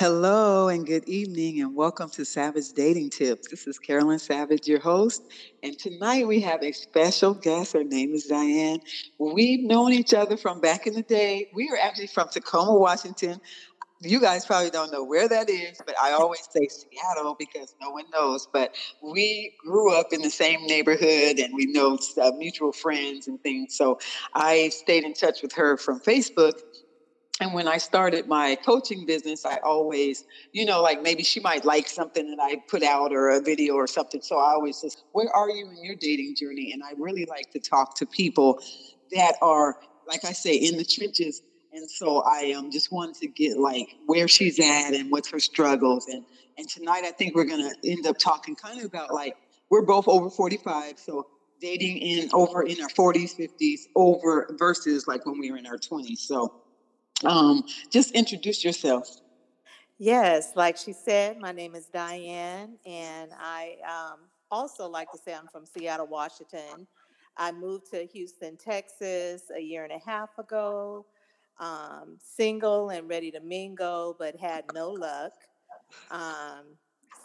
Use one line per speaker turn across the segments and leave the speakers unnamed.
Hello and good evening, and welcome to Savage Dating Tips. This is Carolyn Savage, your host, and tonight we have a special guest. Her name is Diane. We've known each other from back in the day. We are actually from Tacoma, Washington. You guys probably don't know where that is, but I always say Seattle because no one knows. But we grew up in the same neighborhood and we know uh, mutual friends and things. So I stayed in touch with her from Facebook and when I started my coaching business, I always, you know, like maybe she might like something that I put out or a video or something. So I always says, where are you in your dating journey? And I really like to talk to people that are, like I say, in the trenches. And so I um, just wanted to get like where she's at and what's her struggles. And and tonight I think we're gonna end up talking kind of about like we're both over 45, so dating in over in our 40s, 50s, over versus like when we were in our 20s. So um, just introduce yourself.
Yes, like she said, my name is Diane, and I um, also like to say I'm from Seattle, Washington. I moved to Houston, Texas a year and a half ago, um, single and ready to mingle, but had no luck. Um,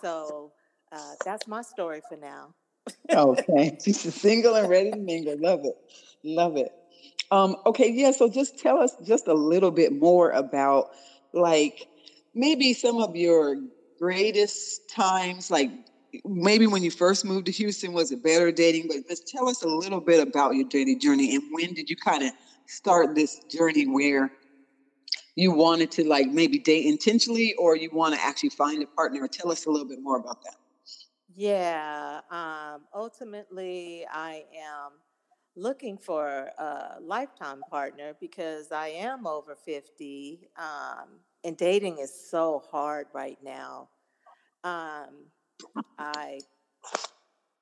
so uh, that's my story for now.
okay, she's single and ready to mingle. Love it, love it. Um, okay, yeah. So just tell us just a little bit more about like maybe some of your greatest times, like maybe when you first moved to Houston, was it better dating? But just tell us a little bit about your dating journey and when did you kind of start this journey where you wanted to like maybe date intentionally or you want to actually find a partner? Tell us a little bit more about that.
Yeah. Um, ultimately, I am looking for a lifetime partner because I am over 50 um, and dating is so hard right now. Um, I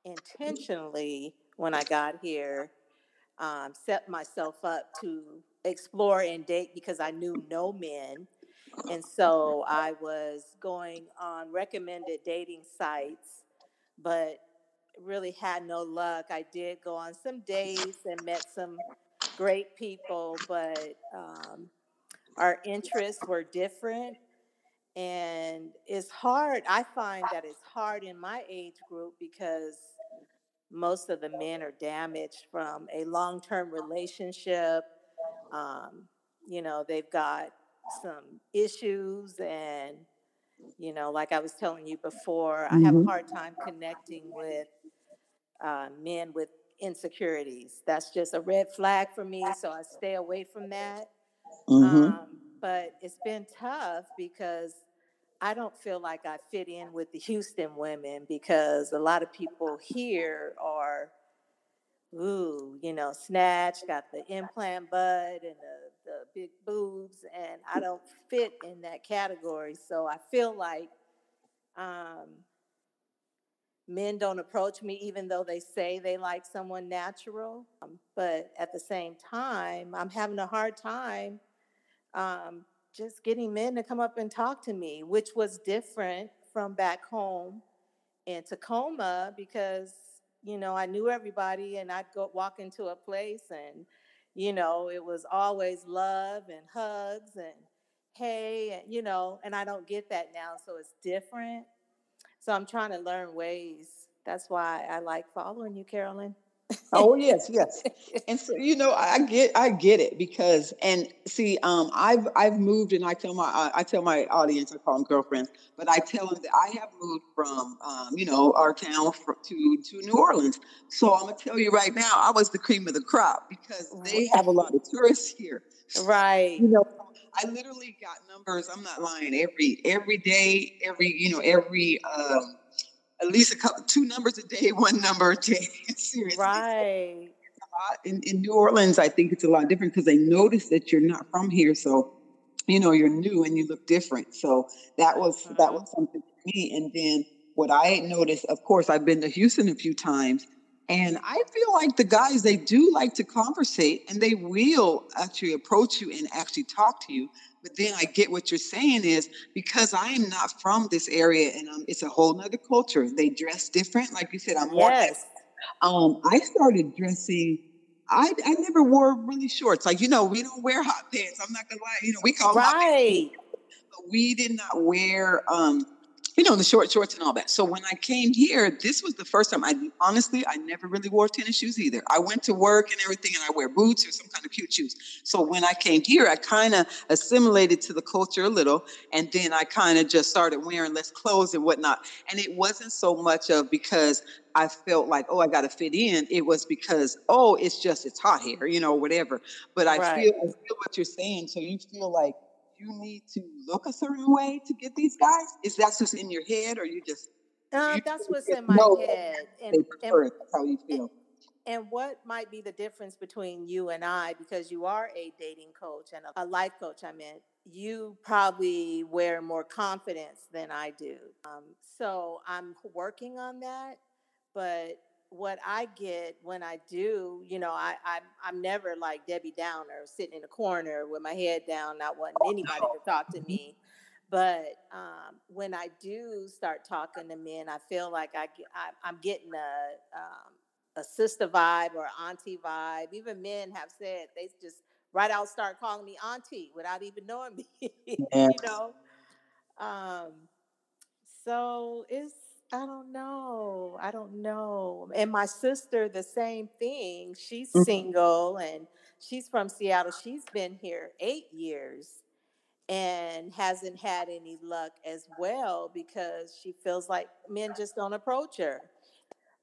intentionally, when I got here, um, set myself up to explore and date because I knew no men. And so I was going on recommended dating sites, but really had no luck. I did go on some dates and met some great people, but um, our interests were different. And it's hard. I find that it's hard in my age group because most of the men are damaged from a long term relationship. Um, you know, they've got some issues and you know like i was telling you before i have a mm-hmm. hard time connecting with uh, men with insecurities. That's just a red flag for me, so I stay away from that. Mm-hmm. Um, but it's been tough because I don't feel like I fit in with the Houston women because a lot of people here are, ooh, you know, snatch, got the implant butt and the, the big boobs, and I don't fit in that category. So I feel like um, men don't approach me even though they say they like someone natural. Um, but at the same time, I'm having a hard time um, just getting men to come up and talk to me, which was different from back home in Tacoma because, you know, I knew everybody and I'd go walk into a place and, you know, it was always love and hugs and hey, and, you know, and I don't get that now. So it's different. So I'm trying to learn ways. That's why I like following you, Carolyn.
oh yes, yes. And so you know, I get I get it because and see, um, I've I've moved and I tell my I tell my audience I call them girlfriends, but I tell them that I have moved from um, you know our town to to New Orleans. So I'm gonna tell you right now, I was the cream of the crop because they have a lot of tourists here.
Right.
You know, I literally got numbers. I'm not lying. Every every day, every you know, every um, at least a couple, two numbers a day, one number a day. Seriously,
right.
In, in New Orleans, I think it's a lot different because they notice that you're not from here, so you know you're new and you look different. So that was that mm-hmm. was something for me. And then what I noticed, of course, I've been to Houston a few times, and I feel like the guys, they do like to conversate and they will actually approach you and actually talk to you. But then I get what you're saying is because I am not from this area and um, it's a whole nother culture. They dress different. Like you said, I'm more.
Yes.
Um, I started dressing. I, I never wore really shorts. Like, you know, we don't wear hot pants. I'm not gonna lie. You know, we call
right.
we did not wear um, you know, the short shorts and all that. So when I came here, this was the first time I honestly, I never really wore tennis shoes either. I went to work and everything and I wear boots or some kind of cute shoes. So when I came here, I kind of assimilated to the culture a little. And then I kind of just started wearing less clothes and whatnot. And it wasn't so much of because I felt like, oh, I got to fit in. It was because, oh, it's just, it's hot here, you know, whatever. But I right. feel, I feel what you're saying. So you feel like you need to look a certain way to get these guys? Is that just in your head, or you just?
Uh,
you
that's what's in my head, and, and,
that's how you feel.
And, and what might be the difference between you and I, because you are a dating coach and a life coach, I meant, you probably wear more confidence than I do. Um, so I'm working on that, but what I get when I do, you know, I, I I'm never like Debbie Downer sitting in a corner with my head down, not wanting oh, anybody to talk to mm-hmm. me. But um, when I do start talking to men, I feel like I, I am getting a um, a sister vibe or auntie vibe. Even men have said they just right out start calling me auntie without even knowing me. you know. Um, so it's I don't know. I don't know. And my sister, the same thing. She's mm-hmm. single and she's from Seattle. She's been here eight years and hasn't had any luck as well because she feels like men just don't approach her.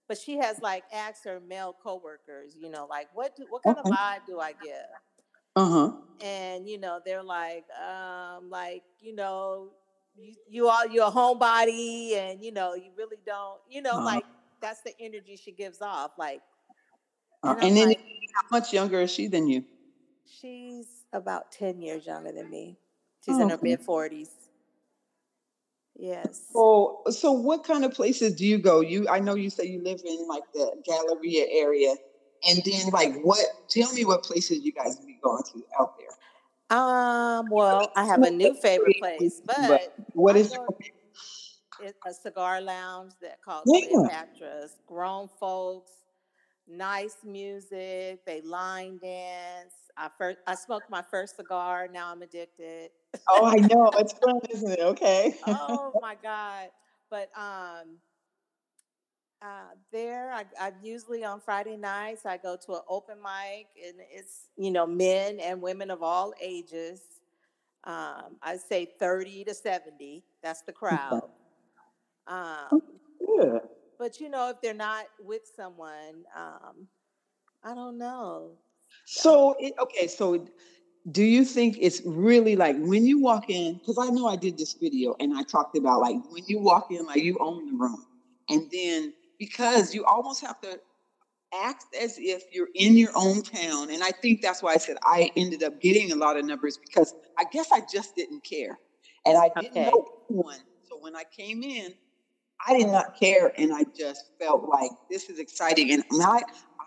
But she has like asked her male coworkers, you know, like what do, what kind okay. of vibe do I give?
Uh-huh.
And you know, they're like, um, like, you know, you you are you're a homebody and you know you really don't you know uh-huh. like that's the energy she gives off like
uh, and, and then like, how much younger is she than you?
She's about 10 years younger than me. She's oh, in her okay. mid 40s yes.
So so what kind of places do you go? You i know you say you live in like the galleria area and then like what tell me what places you guys be going to out there
um, well, I have a new favorite place, but
what is
it? A cigar lounge that called yeah. Cleopatra's. Grown folks, nice music. They line dance. I first I smoked my first cigar. Now I'm addicted.
Oh, I know. It's fun, isn't it? Okay.
oh my god! But um, uh, there, I, I usually on Friday nights I go to an open mic, and it's you know men and women of all ages. Um, I say thirty to seventy. That's the crowd. Um,
yeah.
But you know, if they're not with someone, um, I don't know.
So it, okay, so do you think it's really like when you walk in? Because I know I did this video and I talked about like when you walk in, like you own the room, and then because you almost have to act as if you're in your own town. And I think that's why I said I ended up getting a lot of numbers because I guess I just didn't care. And I didn't okay. know anyone. So when I came in, I did not care. And I just felt like this is exciting. And I,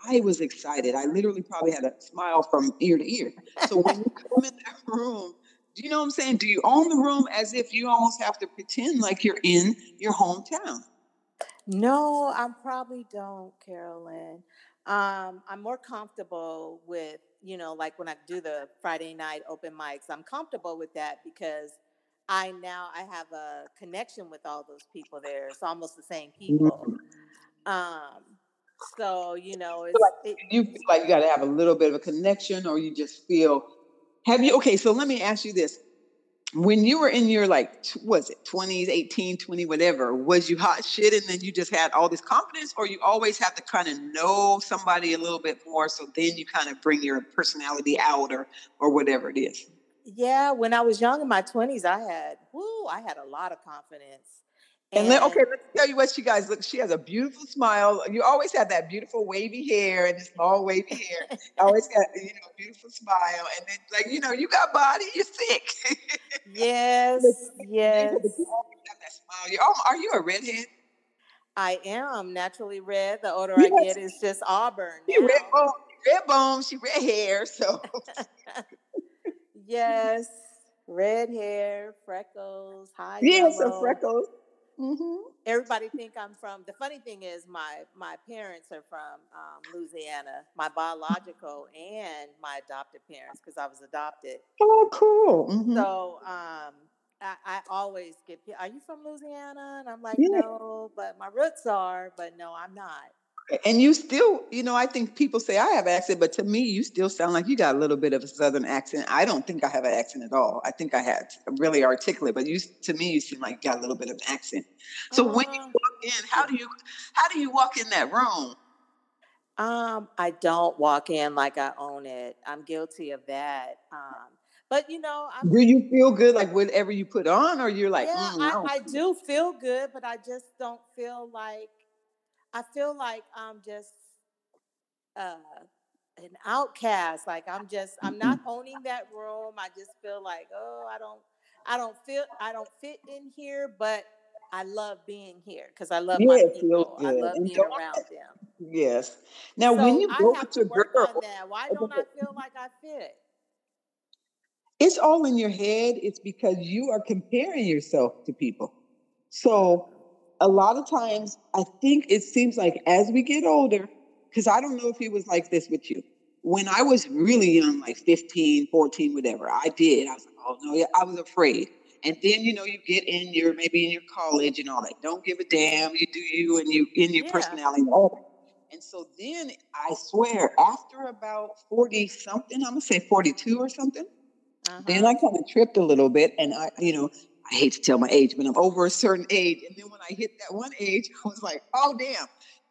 I was excited. I literally probably had a smile from ear to ear. So when you come in that room, do you know what I'm saying? Do you own the room as if you almost have to pretend like you're in your hometown?
No, I probably don't, Carolyn. Um, I'm more comfortable with, you know, like when I do the Friday night open mics, I'm comfortable with that because I now I have a connection with all those people there. It's almost the same people. Mm-hmm. Um, so you know, it's,
it, you feel like you got to have a little bit of a connection, or you just feel. Have you okay? So let me ask you this: when you were in your like was it 20s 18 20 whatever was you hot shit and then you just had all this confidence or you always have to kind of know somebody a little bit more so then you kind of bring your personality out or or whatever it is?
Yeah when i was young in my 20s i had whoo i had a lot of confidence
and, then, okay, let's tell you what she guys look. She has a beautiful smile. You always have that beautiful wavy hair and this long wavy hair. always got you know beautiful smile, and then like you know you got body. You're thick.
yes, yes. You
that smile. You're, oh, are you a redhead?
I am naturally red. The older yes. I get, is just auburn.
She red bone, red bone. She red hair. So
yes, red hair, freckles, high.
Yes, yellow. freckles.
Mm-hmm. Everybody think I'm from. The funny thing is, my my parents are from um, Louisiana. My biological and my adopted parents, because I was adopted.
Oh, cool. Mm-hmm.
So um, I, I always get. Are you from Louisiana? And I'm like,
Yeah.
no, but my roots are. But no, I'm not.
And you still, you know, I think people say I have accent, but to me, you still sound like you got a little bit of a southern accent. I don't think I have an accent at all. I think I had really articulate, but you, to me, you seem like you got a little bit of an accent. So when you
Uh,
walk in, how do you, how do you walk in that room?
Um, I don't walk in like I own it. I'm guilty of that. Um, but you know, I'm
Do you feel good like whatever you put on, or you're like,
yeah,
mm, I
I, I do feel good, but I just don't feel like I feel like I'm just uh an outcast. Like I'm just I'm not owning that room. I just feel like, oh, I don't I don't feel I don't fit in here, but I love being here because I love my
Yeah, feels
people. I love
And
being around them.
yes. Now, when
So
you
I
go with
to
your
work
girl,
on that. Why don't I feel like I fit?
it's all in your head. It's because you are comparing yourself to people. So a lot of times, I think it seems like as we get older, because I don't know if it was like this with you. When I was really young, like 15, 14, whatever, I did. I was like, oh no, yeah, I was afraid. And then, you know, you get in your maybe in your college and all that. Don't give a damn. You do you and you in your
Yeah.
personality and all that. And so then I swear, after about 40 something, I'm gonna say 42 or something, then
Uh-huh.
I kind of tripped a little bit, and I, you know, I hate to tell my age, but I'm over a certain age. And then when I hit that one age, I was like, oh damn.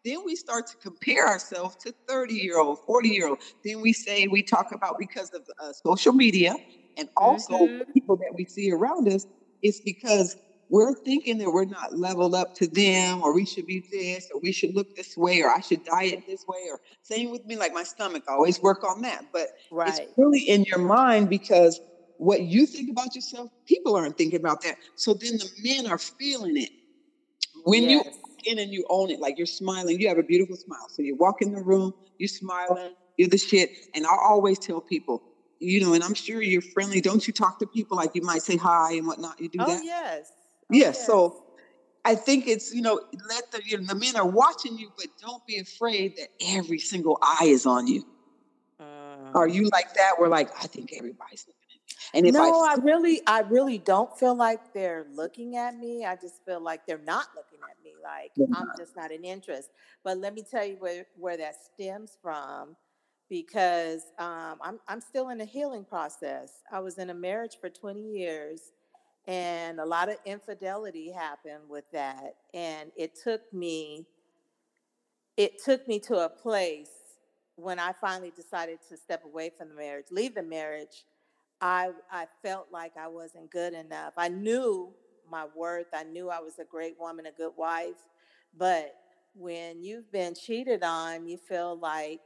Then we start to compare ourselves to 30 year old, 40 year old. Then we say we talk about because of uh, social media and also
Mhm.
people that we see around us. It's because we're thinking that we're not leveled up to them, or we should be this, or we should look this way, or I should diet this way, or same with me, like my stomach. I always work on that, but it's really in your mind because what you think about yourself, people aren't thinking about that. So then the men are feeling it. When you
Yes.
walk in and you own it, like you're smiling, you have a beautiful smile. So you walk in the room, you're smiling, you're the shit. And I always tell people, you know, and I'm sure you're friendly. Don't you talk to people like you might say hi and whatnot? You do
Oh
that?
yes. Oh
Yes.
yes.
So I think it's, you know, let the, you know, the men are watching you, but don't be afraid that every single eye is on you. Are
Mm.
you like that? We're like, I think everybody's looking at me. And if
No,
I
I really, I really don't feel like they're looking at me. I just feel like they're not looking at me. Like I'm just not an interest. But let me tell you where where that stems from, because um, I'm I'm still in a healing process. I was in a marriage for 20 years, and a lot of infidelity happened with that, and it took me it took me to a place when I finally decided to step away from the marriage, leave the marriage. I I felt like I wasn't good enough. I knew my worth. I knew I was a great woman, a good wife. But when you've been cheated on, you feel like,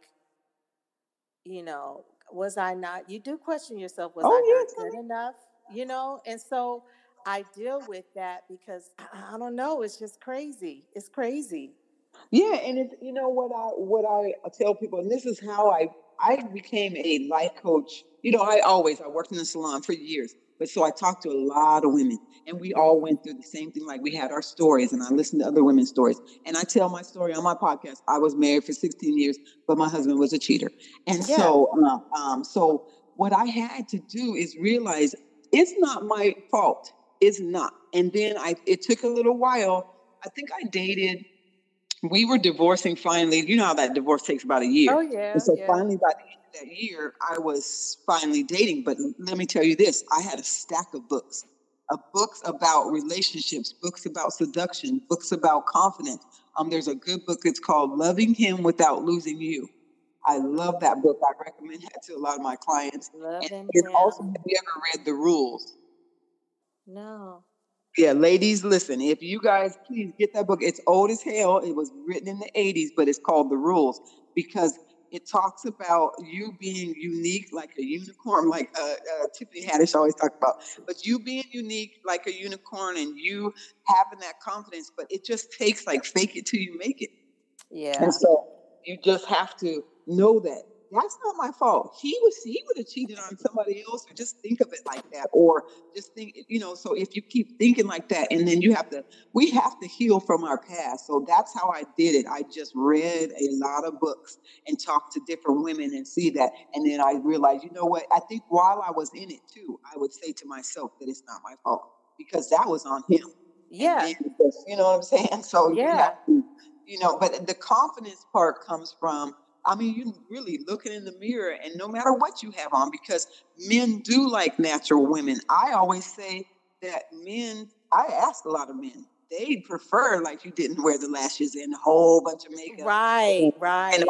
you know, was I not? You do question yourself, was I
Oh
not good enough? You know, and so I deal with that because I I don't know. It's just crazy. It's crazy.
Yeah, and it's you know what I what I tell people, and this is how I I became a life coach. You know, I always I worked in the salon for years, but so I talked to a lot of women, and we all went through the same thing. Like we had our stories, and I listened to other women's stories, and I tell my story on my podcast. I was married for 16 years, but my husband was a cheater, and
Yeah.
so uh, um, so what I had to do is realize it's not my fault. It's not. And then I it took a little while. I think I dated we were divorcing finally. You know how that divorce takes about a year.
Oh
And
yeah,
so
yeah.
finally, by the end of that year, I was finally dating. But let me tell you this I had a stack of books. Uh, books about relationships, books about seduction, books about confidence. Um, there's a good book. It's called "Loving Him Without Losing You." I love that book. I recommend that to a lot of my clients. And
Loving
then also,
him.
have you ever read The Rules?
No.
Yeah, ladies, listen. If you guys please get that book, it's old as hell. It was written in the 80s, but it's called The Rules because it talks about you being unique like a unicorn, like uh, uh, Tiffany Haddish always talked about. But you being unique like a unicorn and you having that confidence, but it just takes like fake it till you make it.
Yeah.
And so you just have to know that that's not my fault. He was he would have cheated on somebody else, or just think of it like that, or just think, you know. So if you keep thinking like that, and then you have to, we have to heal from our past. So that's how I did it. I just read a lot of books and talked to different women and see that, and then I realized, you know what? I think while I was in it too, I would say to myself that it's not my fault. because that was on him.
Yeah.
you know what I'm saying? So
yeah.
You, to, you know, but the confidence part comes from I mean, you really looking in the mirror, and no matter what you have on, because men do like natural women. I always say that men, I ask a lot of men, they prefer like you didn't wear the lashes and a whole bunch of makeup.
Right, right.
And,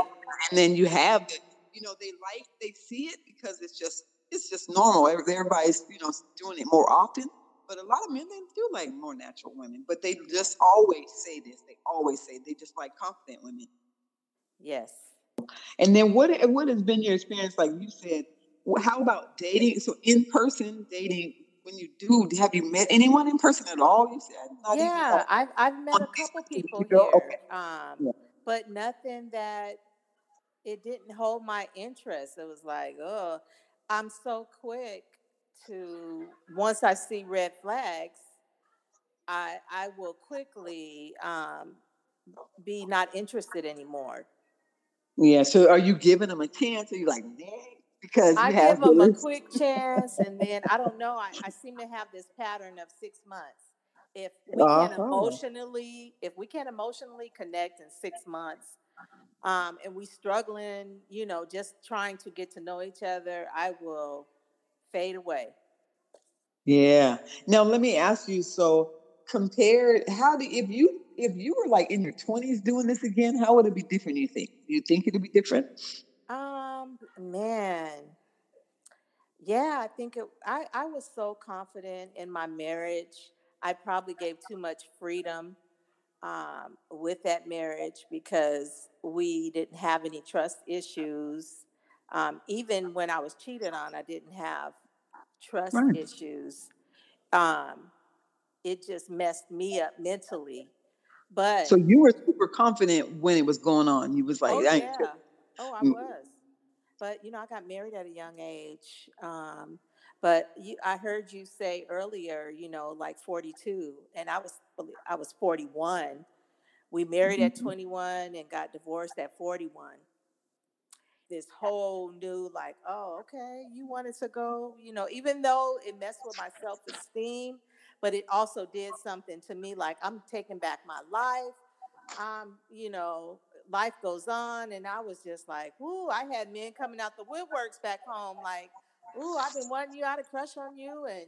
and then you have the, you know, they like, they see it because it's just, it's just normal. Everybody's, you know, doing it more often. But a lot of men, they do like more natural women, but they just always say this. They always say they just like confident women.
Yes.
And then what what has been your experience? Like you said, how about dating? So in person dating, when you do, have you met anyone in person at all? You said,
Not yeah, I've I've met a couple people here, okay. um, yeah. but nothing that it didn't hold my interest. It was like, oh, I'm so quick to once I see red flags, I I will quickly um, be not interested anymore.
Yeah. So are you giving them a chance? Are you like, Because
I give them a quick chance, and then I don't know. I, I seem to have this pattern of six months. If we uh-huh. can emotionally, if we can emotionally connect in six months, um, and we struggling, you know, just trying to get to know each other, I will fade away.
Yeah. Now let me ask you. So compared, how do if you if you were like in your 20s doing this again, how would it be different, you think? You think it'd be different?
Um, man. Yeah, I think it I, I was so confident in my marriage. I probably gave too much freedom um, with that marriage because we didn't have any trust issues. Um, even when I was cheated on, I didn't have trust right. issues. Um, it just messed me up mentally but
so you were super confident when it was going on. You was like,
oh, yeah. oh, I mm. was. But you know, I got married at a young age. Um, but you, I heard you say earlier, you know, like 42, and I was I was 41. We married at mm-hmm. 21 and got divorced at 41. This whole new, like, oh, okay, you wanted to go, you know, even though it messed with my self esteem, but it also did something to me like I'm taking back my life. Um, you know, life goes on, and I was just like, "Ooh!" I had men coming out the woodworks back home, like, "Ooh, I've been wanting you. I had a crush on you." And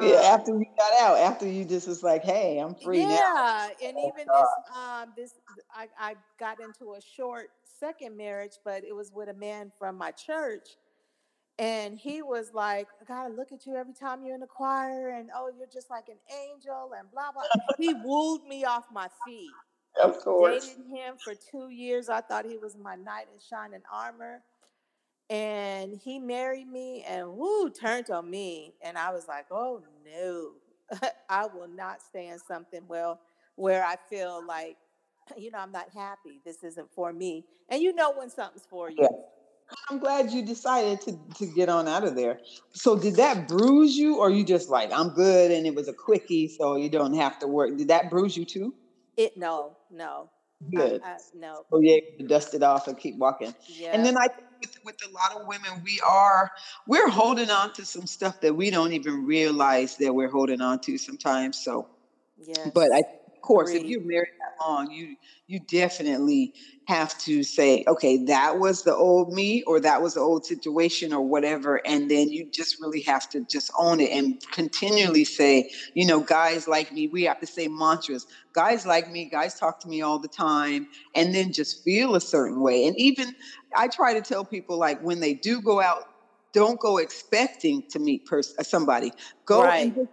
um, yeah, after you got out, after you just was like, "Hey, I'm free
yeah,
now."
Yeah, and oh, even this, um, this, I, I got into a short second marriage, but it was with a man from my church and he was like, I gotta look at you every time you're in the choir, and oh, you're just like an angel, and blah blah. he wooed me off my feet.
Of course.
Dated him for two years. I thought he was my knight in shining armor. And he married me and woo turned on me. And I was like, oh no, I will not stay in something well where I feel like, you know, I'm not happy. This isn't for me. And you know when something's for you. Yeah
I'm glad you decided to, to get on out of there. So did that bruise you or you just like, I'm good and it was a quickie so you don't have to work. Did that bruise you too?
It no, no.
Good.
I, I, no.
So yeah, dust it off and keep walking.
Yeah.
And then I with, with a lot of women, we are we're holding on to some stuff that we don't even realize that we're holding on to sometimes. So
yeah.
But I of course, if you're married long, you you definitely have to say, okay, that was the old me, or that was the old situation, or whatever, and then you just really have to just own it and continually say, you know, guys like me, we have to say mantras. Guys like me, guys talk to me all the time, and then just feel a certain way. And even I try to tell people, like when they do go out, don't go expecting to meet pers- somebody. Go right. and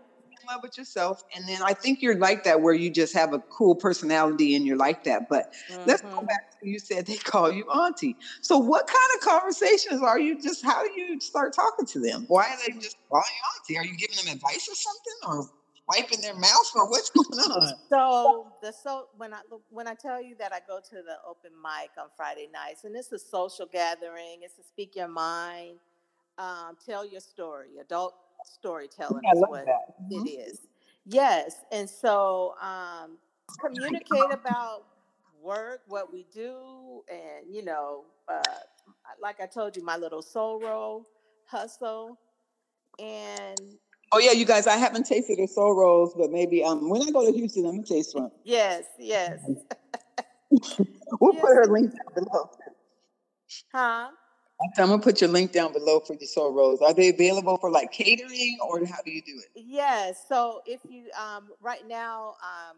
love with yourself. And then I think you're like that where you just have a cool personality and you're like that. But mm-hmm. let's go mm-hmm. back to you said they call you auntie. So what kind of conversations are you just how do you start talking to them? Why are they just calling you auntie? Are you giving them advice or something or wiping their mouth or what's going on?
So the so when I when I tell you that I go to the open mic on Friday nights and it's a social gathering, it's to speak your mind, um, tell your story, adult storytelling
yeah,
is what mm-hmm. it is. Yes. And so um, communicate about work, what we do, and, you know, uh, like I told you, my little Sororo hustle. And
Oh yeah, you guys, I haven't tasted a soul rolls, but maybe um when I go to Houston, I'm gonna taste one.
Yes, yes.
we'll yes. put her link down below.
Huh?
I'm gonna put your link down below for your soul rolls. Are they available for like catering or how do you do it?
Yes. So if you um right now um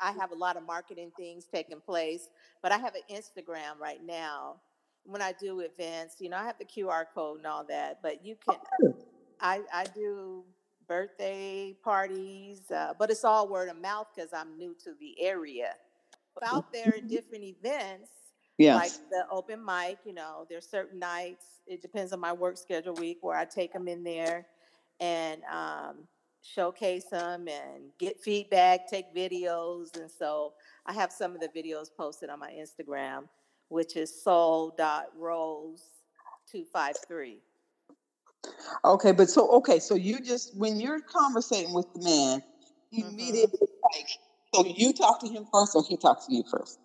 I have a lot of marketing things taking place, but I have an Instagram right now. When I do events, you know, I have the QR code and all that, but you can oh. I I do birthday parties, uh, but it's all word of mouth because I'm new to the area. Out there in different events,
yes.
like the open mic, you know, there's certain nights. It depends on my work schedule week where I take them in there and um, showcase them and get feedback, take videos, and so I have some of the videos posted on my Instagram, which is soul.rose253.
Okay, but so okay, so you just when you're conversating with the man, mm-hmm. immediately like so you talk to him first or he talks to you first?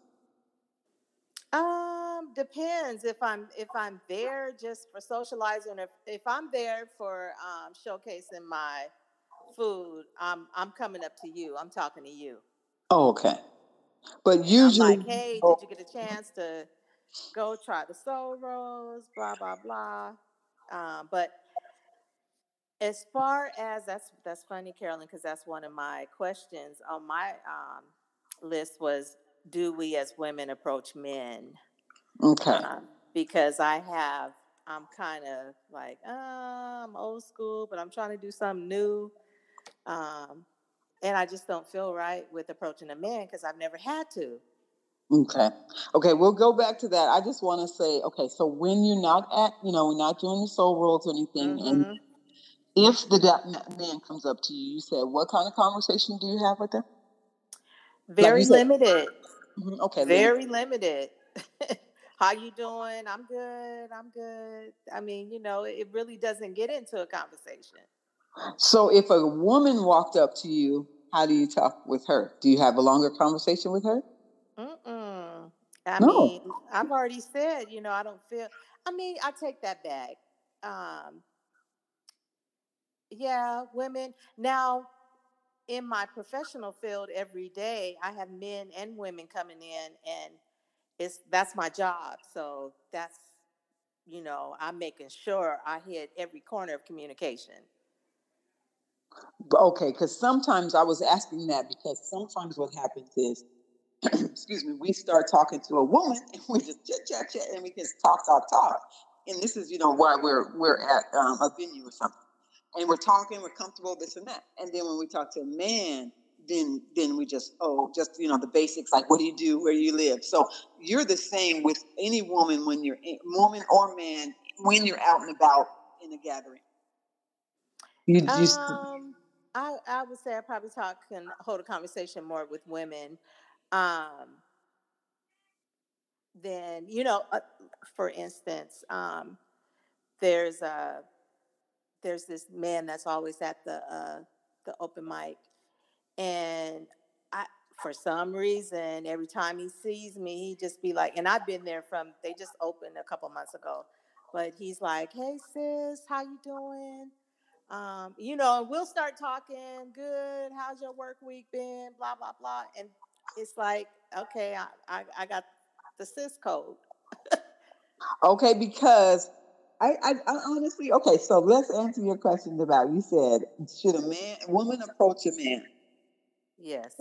Um, depends if I'm if I'm there just for socializing. If if I'm there for um, showcasing my food, I'm I'm coming up to you. I'm talking to you.
Oh, okay. But usually,
I'm like, hey, did you get a chance to go try the soul rolls? Blah blah blah. Um, but as far as that's that's funny, Carolyn, because that's one of my questions on my um, list was, do we as women approach men?
Okay. Um,
because I have, I'm kind of like, oh, I'm old school, but I'm trying to do something new. Um, and I just don't feel right with approaching a man because I've never had to.
Okay. Okay, we'll go back to that. I just want to say, okay, so when you're not at, you know, we're not doing the soul rolls or anything, mm-hmm. and if the man comes up to you, you said, what kind of conversation do you have with them?
Very like limited.
Mm-hmm, okay.
Very limited. How you doing? I'm good. I'm good. I mean, you know, it really doesn't get into a conversation.
So if a woman walked up to you, how do you talk with her? Do you have a longer conversation with her?
Mm-mm. I no. mean, I've already said, you know, I don't feel. I mean, I take that back. Um, yeah, women. Now, in my professional field every day, I have men and women coming in and it's that's my job. So that's you know, I'm making sure I hit every corner of communication.
Okay, because sometimes I was asking that because sometimes what happens is, excuse me, we start talking to a woman and we just chit chat chat and we just talk talk talk, and this is you know why we're we're at um, a venue or something and we're talking, we're comfortable, this and that. And then when we talk to a man, then then we just oh just you know the basics like what do you do? Where do you live? So you're the same with any woman when you're woman or man when you're out and about in a gathering.
You just um, I, I would say I probably talk and hold a conversation more with women um, then you know uh, for instance um, there's a there's this man that's always at the uh, the open mic, and I for some reason every time he sees me, he just be like, and I've been there from they just opened a couple months ago, but he's like, "Hey sis, how you doing?" Um, you know, we'll start talking. Good. How's your work week been? Blah blah blah, and it's like, okay, I I, I got the sis code.
okay, because I, I, I, honestly, okay, so let's answer your questions about you said, should a man, woman approach a man?
Yes.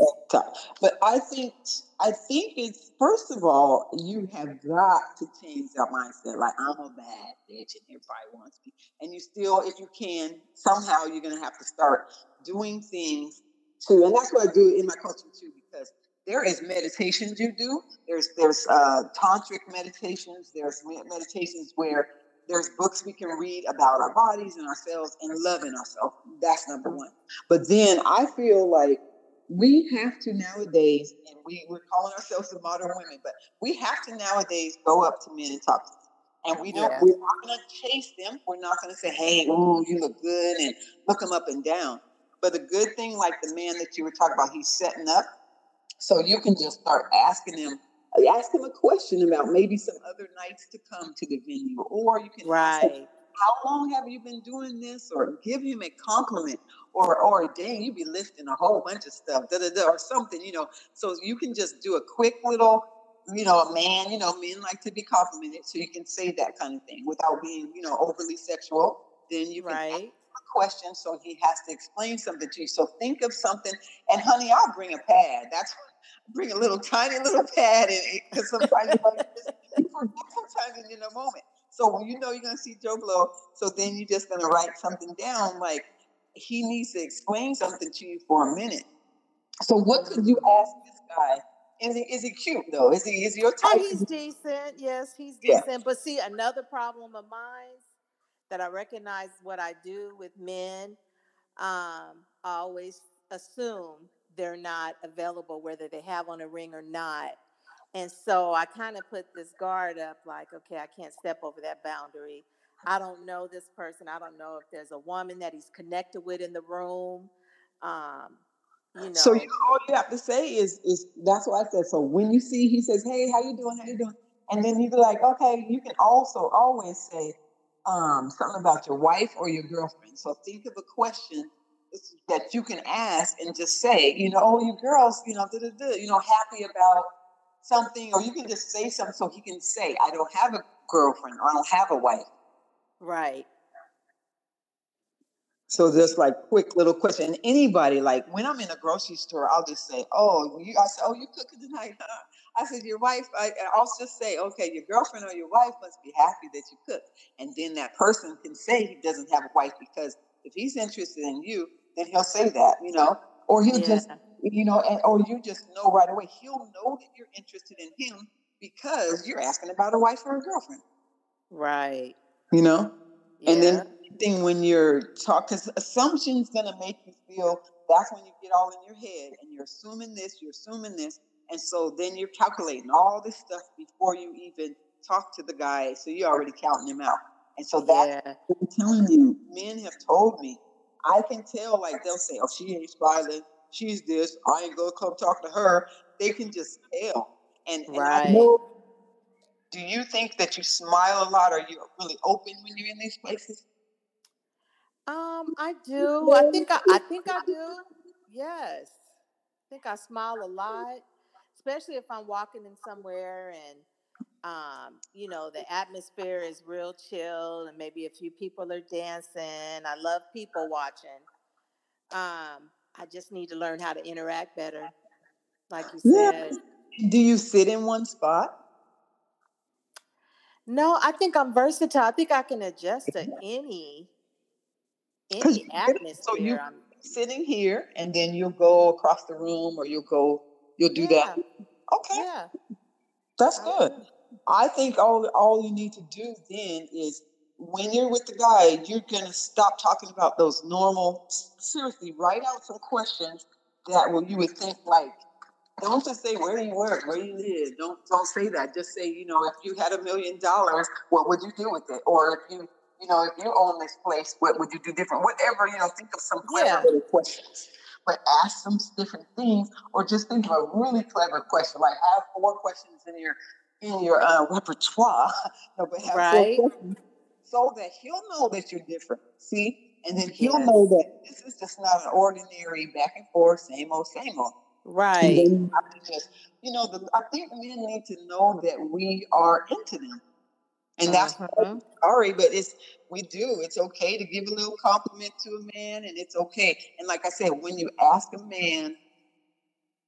But I think I think it's first of all, you have got to change that mindset. Like I'm a bad bitch and everybody wants me. And you still, if you can, somehow you're gonna have to start doing things too. and that's what I do in my coaching too, because there is meditations you do. There's there's uh, tantric meditations. There's meditations where there's books we can read about our bodies and ourselves and loving ourselves. That's number mm-hmm. one. But then I feel like we have to nowadays, and we, we're calling ourselves the modern women, but we have to nowadays go up to men and talk to them. And we don't, yeah. we're not going to chase them. We're not going to say, hey, ooh, you look good and look them up and down. But the good thing, like the man that you were talking about, he's setting up. So you can just start asking him ask him a question about maybe some other nights to come to the venue, or you can
right.
how long have you been doing this? Or give him a compliment. Or, or dang, you be lifting a whole bunch of stuff, da, da, da, or something, you know. So you can just do a quick little, you know, a man, you know, men like to be complimented. So you can say that kind of thing without being, you know, overly sexual. Then you can
Right.
ask a question so he has to explain something to you. So think of something, and honey, I'll bring a pad. That's bring a little tiny little pad and because sometimes you like you forget sometimes in a moment. So when you know you're gonna see Joe Blow, so then you're just gonna write something down like he needs to explain something to you for a minute. So what could you ask this guy? Is he is he cute though? Is he is your type?
Oh, he's decent. Yes, he's
Yeah.
decent. But see, another problem of mine that I recognize what I do with men, um, I always assume they're not available, whether they have on a ring or not. And so I kind of put this guard up, like, okay, I can't step over that boundary. I don't know this person. I don't know if there's a woman that he's connected with in the room. Um, you know,
So you all you have to say is is that's what I said. So when you see he says, Hey, how you doing? How you doing? And then you be like, okay, you can also always say um, something about your wife or your girlfriend. So think of a question that you can ask and just say, you know, oh, you girls, you know, you know, happy about something, or you can just say something so he can say, I don't have a girlfriend or I don't have a wife.
right.
So just like quick little question. And anybody, like when I'm in a grocery store, I'll just say, "Oh, you." I said, "Oh, you cooking tonight?" Huh? I said, "Your wife." I, I'll just say, "Okay, your girlfriend or your wife must be happy that you cook." And then that person can say he doesn't have a wife because if he's interested in you, then he'll say that, you know, or he'll just, you know, and or you just know right away. He'll know that you're interested in him because you're asking about a wife or a girlfriend,
Right.
you know.
Yeah.
And then thing when you're talking, because assumption's gonna make you feel that's when you get all in your head and you're assuming this, you're assuming this, and so then you're calculating all this stuff before you even talk to the guy, so you're already counting him out. And so that
yeah.
I'm telling you. Men have told me, I can tell. Like they'll say, "Oh, she ain't smiling. She's this. I ain't gonna come talk to her." They can just tell. And, and I know. Do you think that you smile a lot? Are you really open when you're in these places?
Um, I do. I think I, I think I do. Yes. I think I smile a lot, especially if I'm walking in somewhere and um, you know, the atmosphere is real chill and maybe a few people are dancing. I love people watching. Um, I just need to learn how to interact better. Like you
Yeah.
said.
Do you sit in one spot?
No, I think I'm versatile. I think I can adjust to any any
it. So you
atmosphere. I'm
sitting here, and then you'll go across the room, or you'll go, you'll do
yeah,
that. Okay,
yeah.
that's good. I think all all you need to do then is when you're with the guy, you're gonna stop talking about those normal. Seriously, write out some questions that will you would think like. Don't just say where do you work, where do you live. Don't don't say that. Just say you know if you had a million dollars, what would you do with it? Or if you you know if you own this place, what would you do different? Whatever you know, think of some clever
Yeah.
little questions. But ask some different things, or just think of a really clever question. Like have four questions in your in your uh, repertoire, no, but have
Right.
so that he'll know that you're different. See, and then he'll
Yes.
know that this is just not an ordinary back and forth, same old, same old.
Right.
just, you know, the, I think men need to know that we are into them, and that's
Mhm.
sorry, but it's we do. It's okay to give a little compliment to a man, and it's okay. And like I said, when you ask a man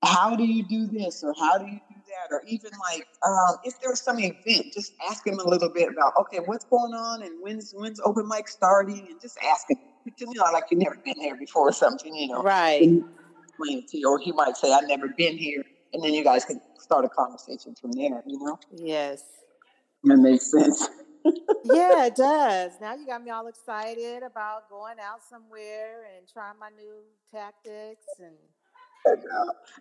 how do you do this or how do you do that or even like um, if there's some event just ask him a little bit about okay what's going on and when's when's open mic starting and just ask him you know like you've never been here before or something you know
Right.
you explain you or he might say i've never been here and then you guys can start a conversation from there you know
Yes.
that makes sense
Yeah, it does. Now you got me all excited about going out somewhere and trying my new tactics and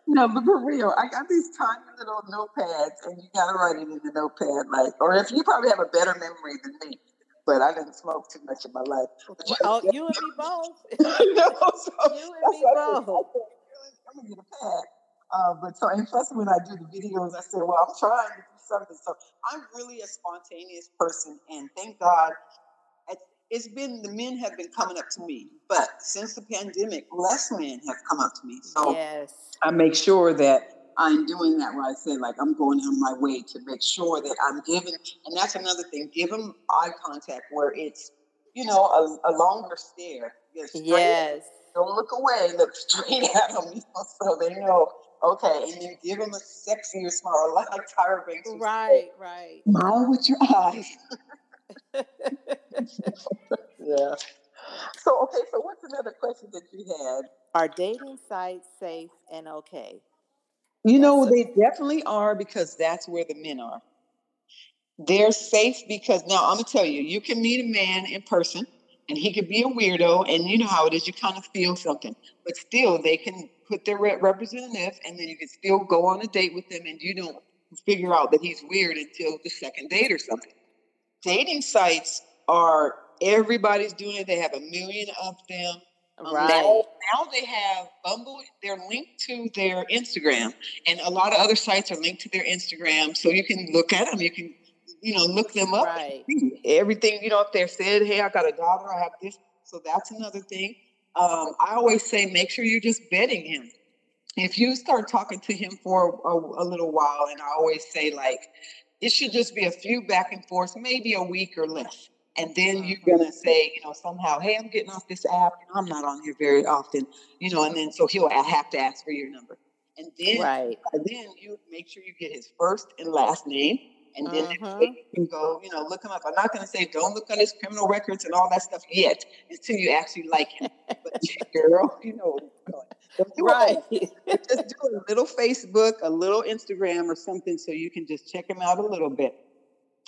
no but for real i got these tiny little notepads and you gotta write it in the notepad like or if you probably have a better memory than me but i didn't smoke too much in my life but you
oh, you and me both.
no, so
you and me
what I said.
both.
I'm gonna get a pad. Uh, but so, and plus, when I do the videos, I say, well, I'm trying to do something. So I'm really a spontaneous person, and thank God. It's been the men have been coming up to me, but since the pandemic, less men have come up to me. So
yes.
I make sure that I'm doing that where I say like I'm going on my way to make sure that I'm giving, and that's another thing. Give them eye contact where it's you know a, a longer stare.
Yes. Yes.
Don't look away. Look straight at them, you know, so they know. Okay, and then give them a sexier smile, like Tyra Banks.
Right, right.
Smile with your eyes. yeah. So okay, so what's another question that you had?
Are dating sites safe and okay?
You know, they definitely are because that's where the men are. They're safe because now I'm gonna tell you, you can meet a man in person and he could be a weirdo, and you know how it is, you kind of feel something, but still they can put their representative and then you can still go on a date with them and you don't figure out that he's weird until the second date or something. Dating sites are everybody's doing it, they have a million of them. Um, right. Now, now, they have Bumble. They're linked to their Instagram, and a lot of other sites are linked to their Instagram, so you can look at them. You can, you know, look them up.
Right.
Everything you know, if they're said, "Hey, I got a daughter. I have this," so that's another thing. Um, I always say, make sure you're just betting him. If you start talking to him for a, a little while, and I always say, like, it should just be a few back and forth, maybe a week or less and then you're gonna say, you know, somehow, hey, I'm getting off this app. You I'm not on here very often, you know, and then so he'll have to ask for your number, and then
right.
then you make sure you get his first and last name, and then uh-huh. you can go, you know, look him up. I'm not gonna say don't look on his criminal records and all that stuff yet until you actually like him. but girl, you know
right.
just do a little Facebook, a little Instagram, or something so you can just check him out a little bit.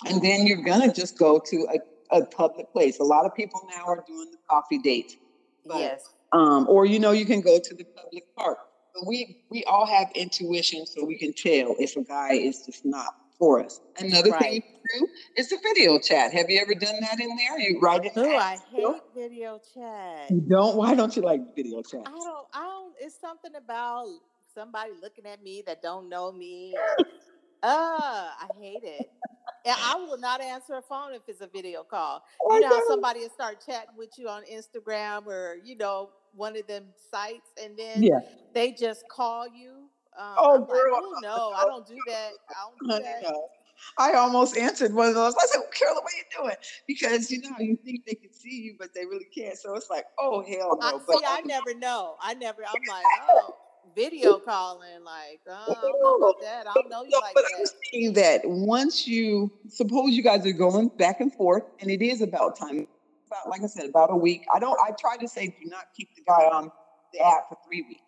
And then you're gonna just go to a a public place. A lot of people now are doing the coffee date.
But, yes.
Um, or you know, you can go to the public park. But we we all have intuition, so we can tell if a guy is just not for us. Another right. thing you can do is the video chat. Have you ever done that in there? You write it.
Oh, I hate video chat.
You don't? Why don't you like video chat?
I don't. I don't. It's something about somebody looking at me that don't know me. uh, I hate it. And I will not answer a phone if it's a video call. Oh, you know, somebody will start chatting with you on Instagram or you know one of them sites, and then
yeah.
they just call you. Um,
oh,
I'm
girl,
like, oh no, I don't do that. I don't do that.
I almost answered one of those. I said, well, Carolyn, what are you doing? Because you know, you think they can see you, but they really can't. So it's like, oh hell no.
I, but see, I never know. I never. I'm like, oh video calling, like, oh, I know that. I don't know you like
but
that.
I'm saying that once you suppose you guys are going back and forth, and it is about time. About like I said, about a week. I don't. I try to say, do not keep the guy on the app for three weeks.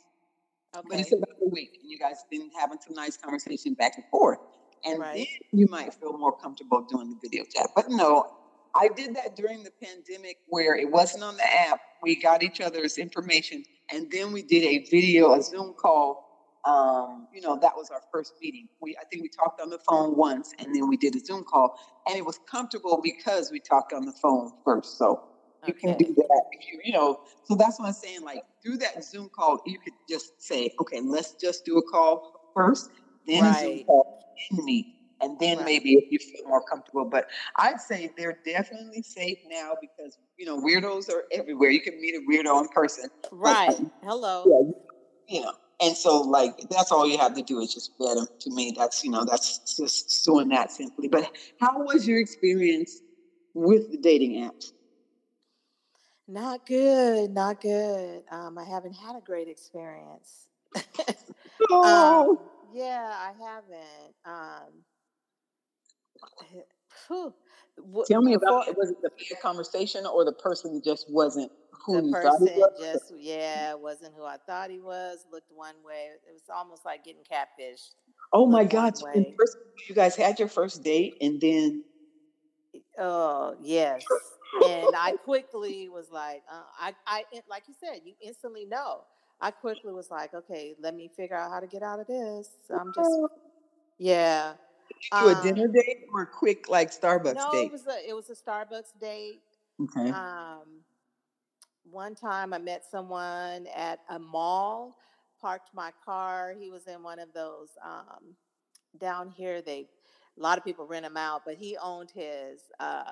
Okay. But it's about a week, and you guys been having some nice conversation back and forth, and right. then you might feel more comfortable doing the video chat. But no, I did that during the pandemic where it wasn't on the app. We got each other's information and then we did a video, a Zoom call. Um, you know, that was our first meeting. We I think we talked on the phone once and then we did a Zoom call. And it was comfortable because we talked on the phone first. So you okay. can do that if you, you know, so that's what I'm saying. Like through that Zoom call, you could just say, okay, let's just do a call first, then right. a Zoom call, and then right. maybe if you feel more comfortable. But I'd say they're definitely safe now because you know weirdos are everywhere. You can meet a weirdo in person.
Right. But, Hello.
Yeah. You know. And so, like, that's all you have to do is just vet them. To me, that's you know, that's just doing that simply. But how was your experience with the dating apps?
Not good, not good. Um, I haven't had a great experience.
oh.
um, yeah, I haven't. Um,
Whew. Tell me about it. Was it the conversation or the person just wasn't who
the
you
person
thought he was?
just yeah wasn't who I thought he was. Looked one way. It was almost like getting catfished.
Oh my God! you guys had your first date, and then
oh yes, and I quickly was like, uh, I, I, like you said, you instantly know. I quickly was like, okay, let me figure out how to get out of this. I'm just, yeah
you a dinner um, date or a quick like Starbucks
no,
date?
it was a it was a Starbucks date.
Okay.
Um, one time I met someone at a mall, parked my car. He was in one of those um, down here. They a lot of people rent them out, but he owned his uh,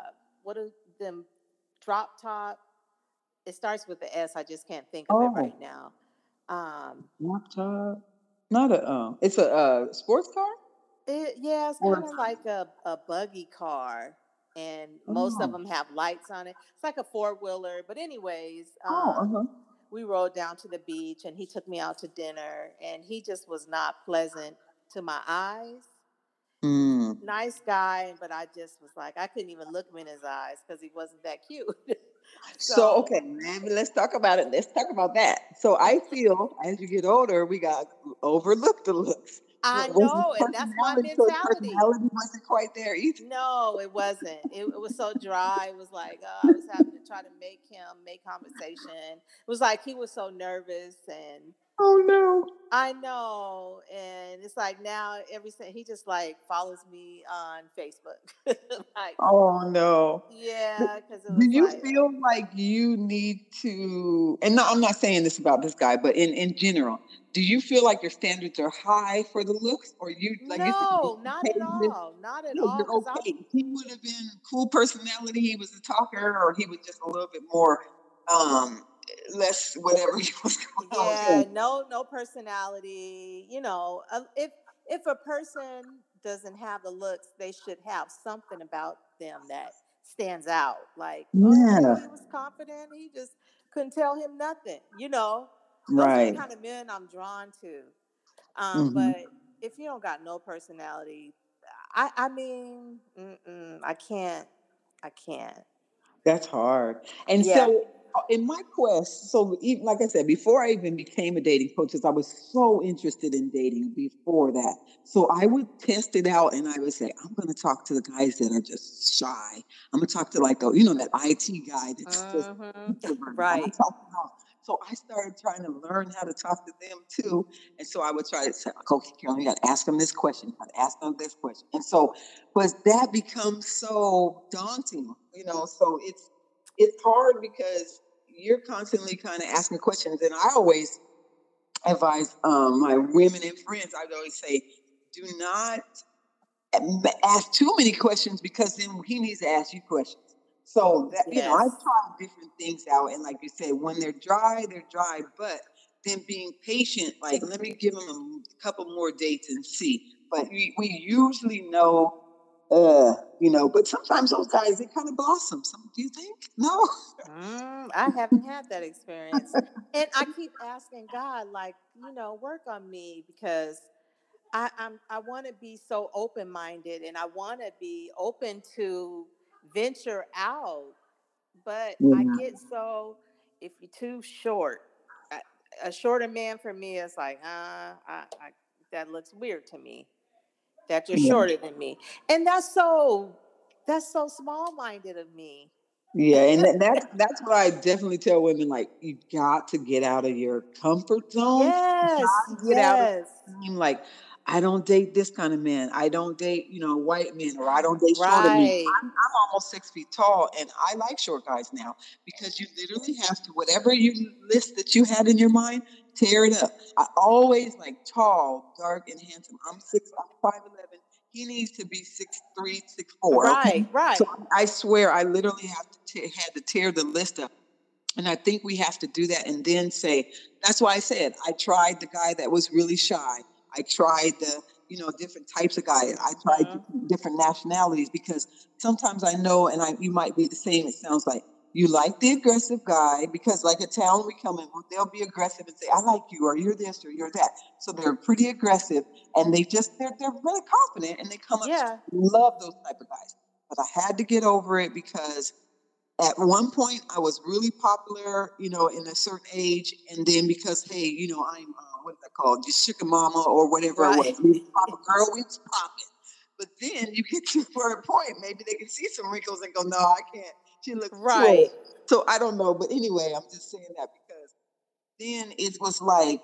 what are them drop top. It starts with the S. I just can't think of oh. it right now. Um,
drop top. Not a. Um, it's a uh, sports car.
It, yeah, it's kind of like a, a buggy car, and most oh. of them have lights on it. It's like a four wheeler. But anyways, oh, um, uh-huh. we rode down to the beach, and he took me out to dinner, and he just was not pleasant to my eyes. Mm. Nice guy, but I just was like, I couldn't even look him in his eyes because he wasn't that cute.
so, so, okay, man, let's talk about it. Let's talk about that. So I feel as you get older, we got overlooked the looks.
I know, and that's my mentality.
Personality wasn't quite there either.
No, it wasn't. It, it was so dry. It was like uh, I was having to try to make him make conversation. It was like he was so nervous and
Oh no.
I know. And it's like now every time he just like follows me on Facebook.
like Oh no.
Yeah,
because Do you like, feel like you need to and no, I'm not saying this about this guy, but in, in general, do you feel like your standards are high for the looks or you like
No, not at all. Not at all.
You're okay. He would have been cool personality, he was a talker, or he was just a little bit more um less whatever you was going
yeah, on. no, no personality. You know, if if a person doesn't have the looks, they should have something about them that stands out. Like, oh, yeah, oh, he was confident. He just couldn't tell him nothing. You know, those right? the kind of men I'm drawn to. Um, mm-hmm. But if you don't got no personality, I I mean, I can't. I can't.
That's hard. And yeah. so in my quest, so even, like I said, before I even became a dating coach, I was so interested in dating before that. So I would test it out and I would say, I'm going to talk to the guys that are just shy. I'm going to talk to like the, you know, that IT guy that's mm-hmm. just right. So I started trying to learn how to talk to them too. And so I would try to say, okay, Carolyn, you got to ask them this question, you got to ask them this question. And so, but that becomes so daunting, you know, so it's, it's hard because you're constantly kind of asking questions. And I always advise um, my women and friends, I would always say, do not ask too many questions because then he needs to ask you questions. So that yes. you know, I've tried different things out, and like you said, when they're dry, they're dry. But then being patient, like let me give them a couple more dates and see. But we, we usually know uh, you know, but sometimes those guys they kind of blossom. Some, do you think? No,
mm, I haven't had that experience, and I keep asking God, like, you know, work on me because I, I'm I want to be so open minded, and I want to be open to venture out, but yeah. I get so if you're too short, a shorter man for me is like, uh, I, I, that looks weird to me that you're yeah. shorter than me. And that's so that's so small minded of me.
Yeah, and that's that's what I definitely tell women like you got to get out of your comfort zone.
Yes. get yes.
out of like I don't date this kind of man. I don't date, you know, white men or I don't date shorter men. I'm, I'm, almost six feet tall and I like short guys now because you literally have to, whatever you list that you had in your mind, tear it up. I always like tall, dark, and handsome. I'm six, I'm five eleven. He needs to be six three, six four.
Right, okay? right.
So I swear, I literally have to had to tear the list up. And I think we have to do that and then say, that's why I said I tried the guy that was really shy. I tried the, you know, different types of guys. I tried mm-hmm. different nationalities because sometimes I know, and I you might be the same. It sounds like you like the aggressive guy because, like a town we come in, they'll be aggressive and say, "I like you," or "You're this," or "You're that." So they're pretty aggressive, and they just they're they're really confident, and they come up. Yeah. love those type of guys, but I had to get over it because at one point I was really popular, you know, in a certain age, and then because hey, you know, I'm uh, what's that called, just sugar mama or whatever right. it was, we pop a girl, we popping. But then you get to for a point, maybe they can see some wrinkles and go, no, I can't she looks right. Cool. So I don't know, but anyway, I'm just saying that because then it was like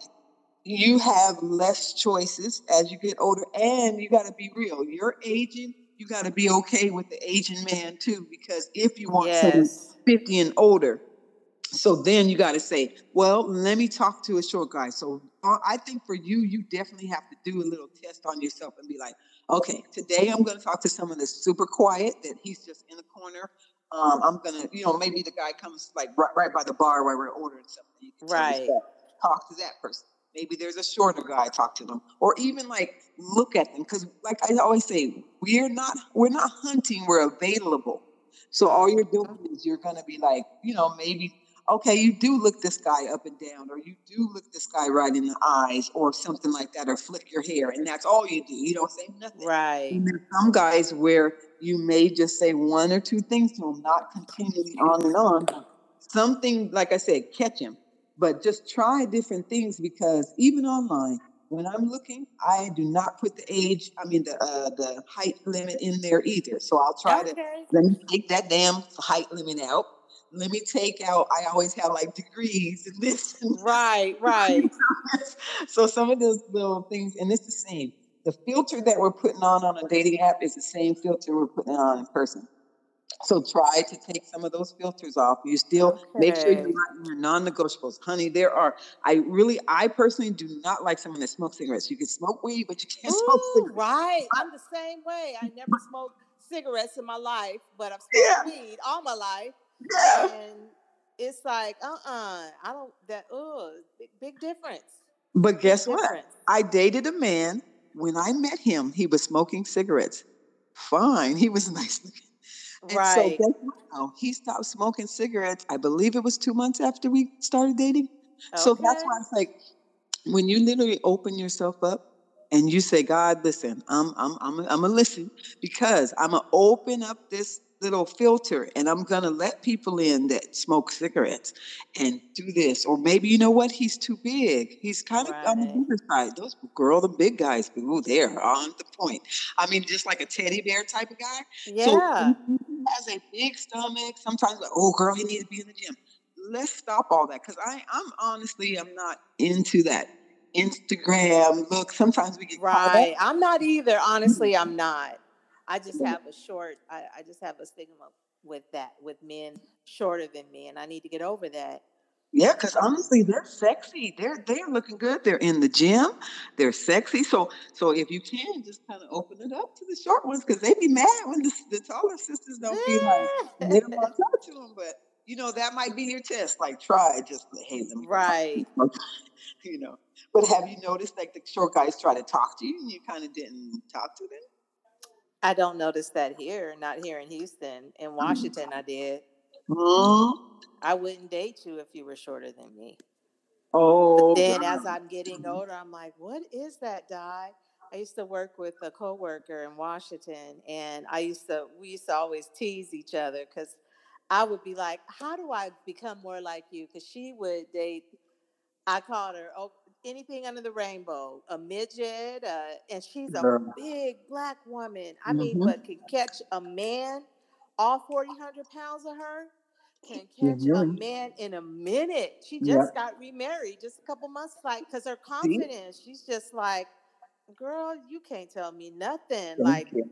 you have less choices as you get older, and you got to be real. You're aging. You got to be okay with the aging man too, because if you want yes. 50 and older, so then you got to say, well, let me talk to a short guy. So uh, I think for you, you definitely have to do a little test on yourself and be like, okay, today I'm going to talk to someone that's super quiet, that he's just in the corner Um, I'm gonna, you know, maybe the guy comes like right, right by the bar where we're ordering something. You can
Right.
Talk to that person. Maybe there's a shorter guy. Talk to them, or even like look at them, because like I always say, we're not we're not hunting. We're available. So all you're doing is you're gonna be like, you know, maybe okay, you do look this guy up and down, or you do look this guy right in the eyes, or something like that, or flick your hair, and that's all you do. You don't say nothing.
Right.
And there's some guys where you may just say one or two things to him, not continually on and on. Something, like I said, catch him, but just try different things because even online, when I'm looking, I do not put the age, I mean the uh, the height limit in there either. So I'll try to let me take that damn height limit out. Let me take out. I always have like degrees and this and
Right, right.
so some of those little things, and it's the same. The filter that we're putting on on a dating app is the same filter we're putting on in person. So try to take some of those filters off. You still make sure you're not your non-negotiables, honey. There are. I really, I personally do not like someone that smokes cigarettes. You can smoke weed, but you can't smoke
Ooh,
cigarettes.
right. I'm the same way. I never smoked cigarettes in my life, but I've
Yeah.
smoked weed all my life. And it's like, uh-uh. I don't that oh big, big difference.
But
Big
guess what?
difference.
I dated a man. When I met him, he was smoking cigarettes. Fine, he was nice looking. And so
Right.
now? He stopped smoking cigarettes. I believe it was two months after we started dating. So that's
Okay.
why it's like when you literally open yourself up and you say, God, listen, I'm I'm I'm I'm gonna listen because I'm gonna open up this little filter and I'm gonna let people in that smoke cigarettes and do this. Or maybe you know what? He's too big. He's kind of on the bigger side. Those girl, the big guys, ooh, they're on the point. I mean, just like a teddy bear type of guy.
Yeah.
if he has a big stomach, sometimes like, oh girl, he needs to be in the gym. Let's stop all that because I, I'm honestly, I'm not into that Instagram look. Sometimes we get caught up.
Right. I'm not either. Honestly, I'm not. I just have a short, I, I just have a stigma with that, with men shorter than me, and I need to get over that.
Yeah, because honestly, they're sexy. They're they're looking good. They're in the gym. They're sexy. So so if you can, just kind of open it up to the short ones because they be mad when the, the taller sisters don't be like they don't want to talk to them. But you know that might be your test. Like try just hey, let me
right.
you know. But have you noticed like the short guys try to talk to you and you kind of didn't talk to them?
I don't notice that here, not here in Houston. In Washington, I did.
Hmm?
I wouldn't date you if you were shorter than me.
Oh,
Then,
God.
as I'm getting older, I'm like, what is that, Di? I used to work with a coworker in Washington, and I used to, we used to always tease each other because I would be like, how do I become more like you? Because she would date, I called her oh, anything under the rainbow, a midget, uh, and she's a
Girl.
big black woman. I mean,
Mhm.
but can catch a man, all 40, 100 pounds of her, can catch a man in a minute. She
Yep.
just got remarried just a couple months, like, because her
See?
confidence, she's just like, girl, you can't tell me nothing.
Thank
Like,
you.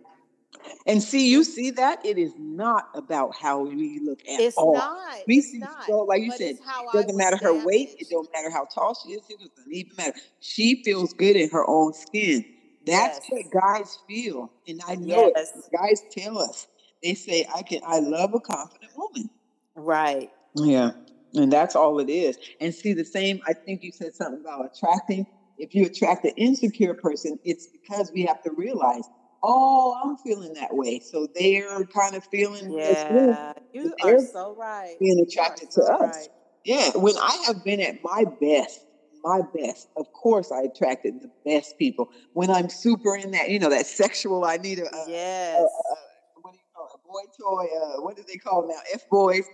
And see, you see that it is not about how we look at
it's
all.
not,
We
it's
see
not.
so, like you said,
it
doesn't matter her weight. It don't matter how tall she is. It doesn't even matter. She feels good in her own skin. That's
Yes.
what guys feel, and I know it. Guys tell us. They say, "I can. I love a confident woman."
Right.
Yeah, and that's all it is. And see, the same. I think you said something about attracting. If you attract an insecure person, it's because we have to realize, oh, I'm feeling that way. So they're kind of feeling
Yeah. you are so right.
being attracted to
so
us. Yeah, when I have been at my best, my best, of course I attracted the best people. When I'm super in that, you know, that sexual, I need a, a, a,
Yes.
a what do you call it, a boy toy, uh, what do they call now? F boys.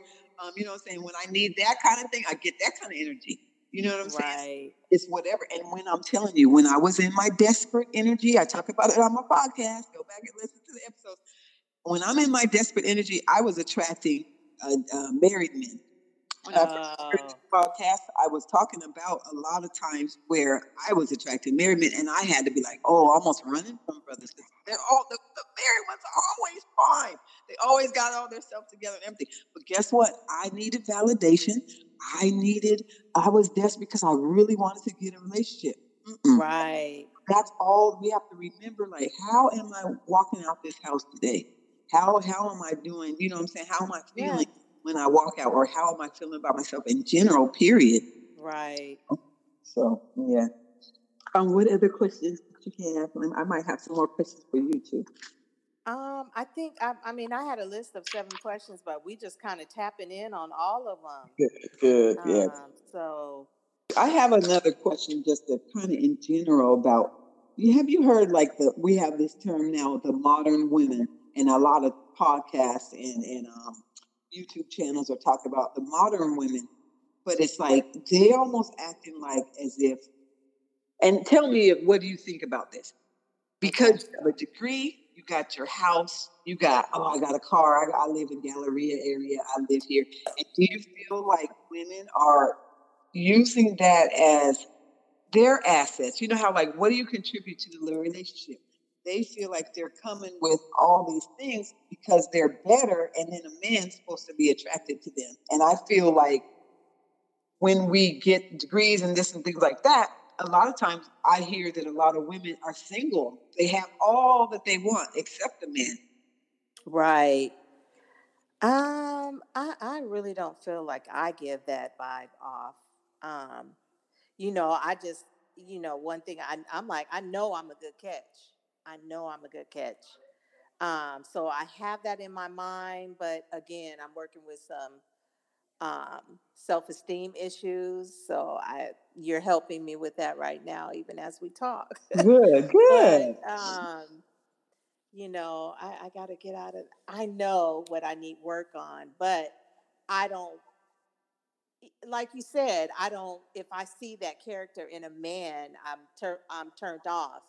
Um, you know what I'm saying? When I need that kind of thing, I get that kind of energy. You know what I'm saying? It's whatever. And when I'm telling you, when I was in my desperate energy, I talk about it on my podcast. Go back and listen to the episodes. When I'm in my desperate energy, I was attracting uh, uh, married men. When I first started
Oh.
this podcast, I was talking about a lot of times where I was attracting married men, and I had to be like, oh, almost running from brothers. They're all the, the married ones are always fine. They always got all their stuff together and everything. But guess what? I needed validation. I needed. I was desperate because I really wanted to get a relationship. Mm-mm.
Right.
That's all we have to remember. Like, how am I walking out this house today? How how am I doing? You know what I'm saying? How am I
Yeah.
feeling when I walk out, or how am I feeling about myself in general? Period.
Right.
So yeah. Um, what other questions that you have? I might have some more questions for you too.
Um, I think I, I mean I had a list of seven questions, but we just kind of tapping in on all of them.
Good, good, yeah.
Um, so
I have another question, just to kind of in general about. You have you heard like the we have this term now, the modern women, and a lot of podcasts and and um, YouTube channels are talking about the modern women, but it's like they almost acting like as if. And tell me, what do you think about this? Because have a degree, you got your house, you got oh, I got a car, I, I live in Galleria area, I live here. And do you feel like women are using that as their assets? You know how like what do you contribute to the relationship? They feel like they're coming with all these things because they're better, and then a man's supposed to be attracted to them. And I feel like when we get degrees and this and things like that, a lot of times I hear that a lot of women are single. They have all that they want except the man.
right. Um, I I really don't feel like I give that vibe off. Um, you know, I just you know one thing I I'm like I know I'm a good catch. I know I'm a good catch. Um, so I have that in my mind, but again, I'm working with some um, self-esteem issues. So I, you're helping me with that right now, even as we talk.
Good, good.
but um, you know, I, I got to get out of. I know what I need work on, but I don't. Like you said, I don't. If I see that character in a man, I'm tur- I'm turned off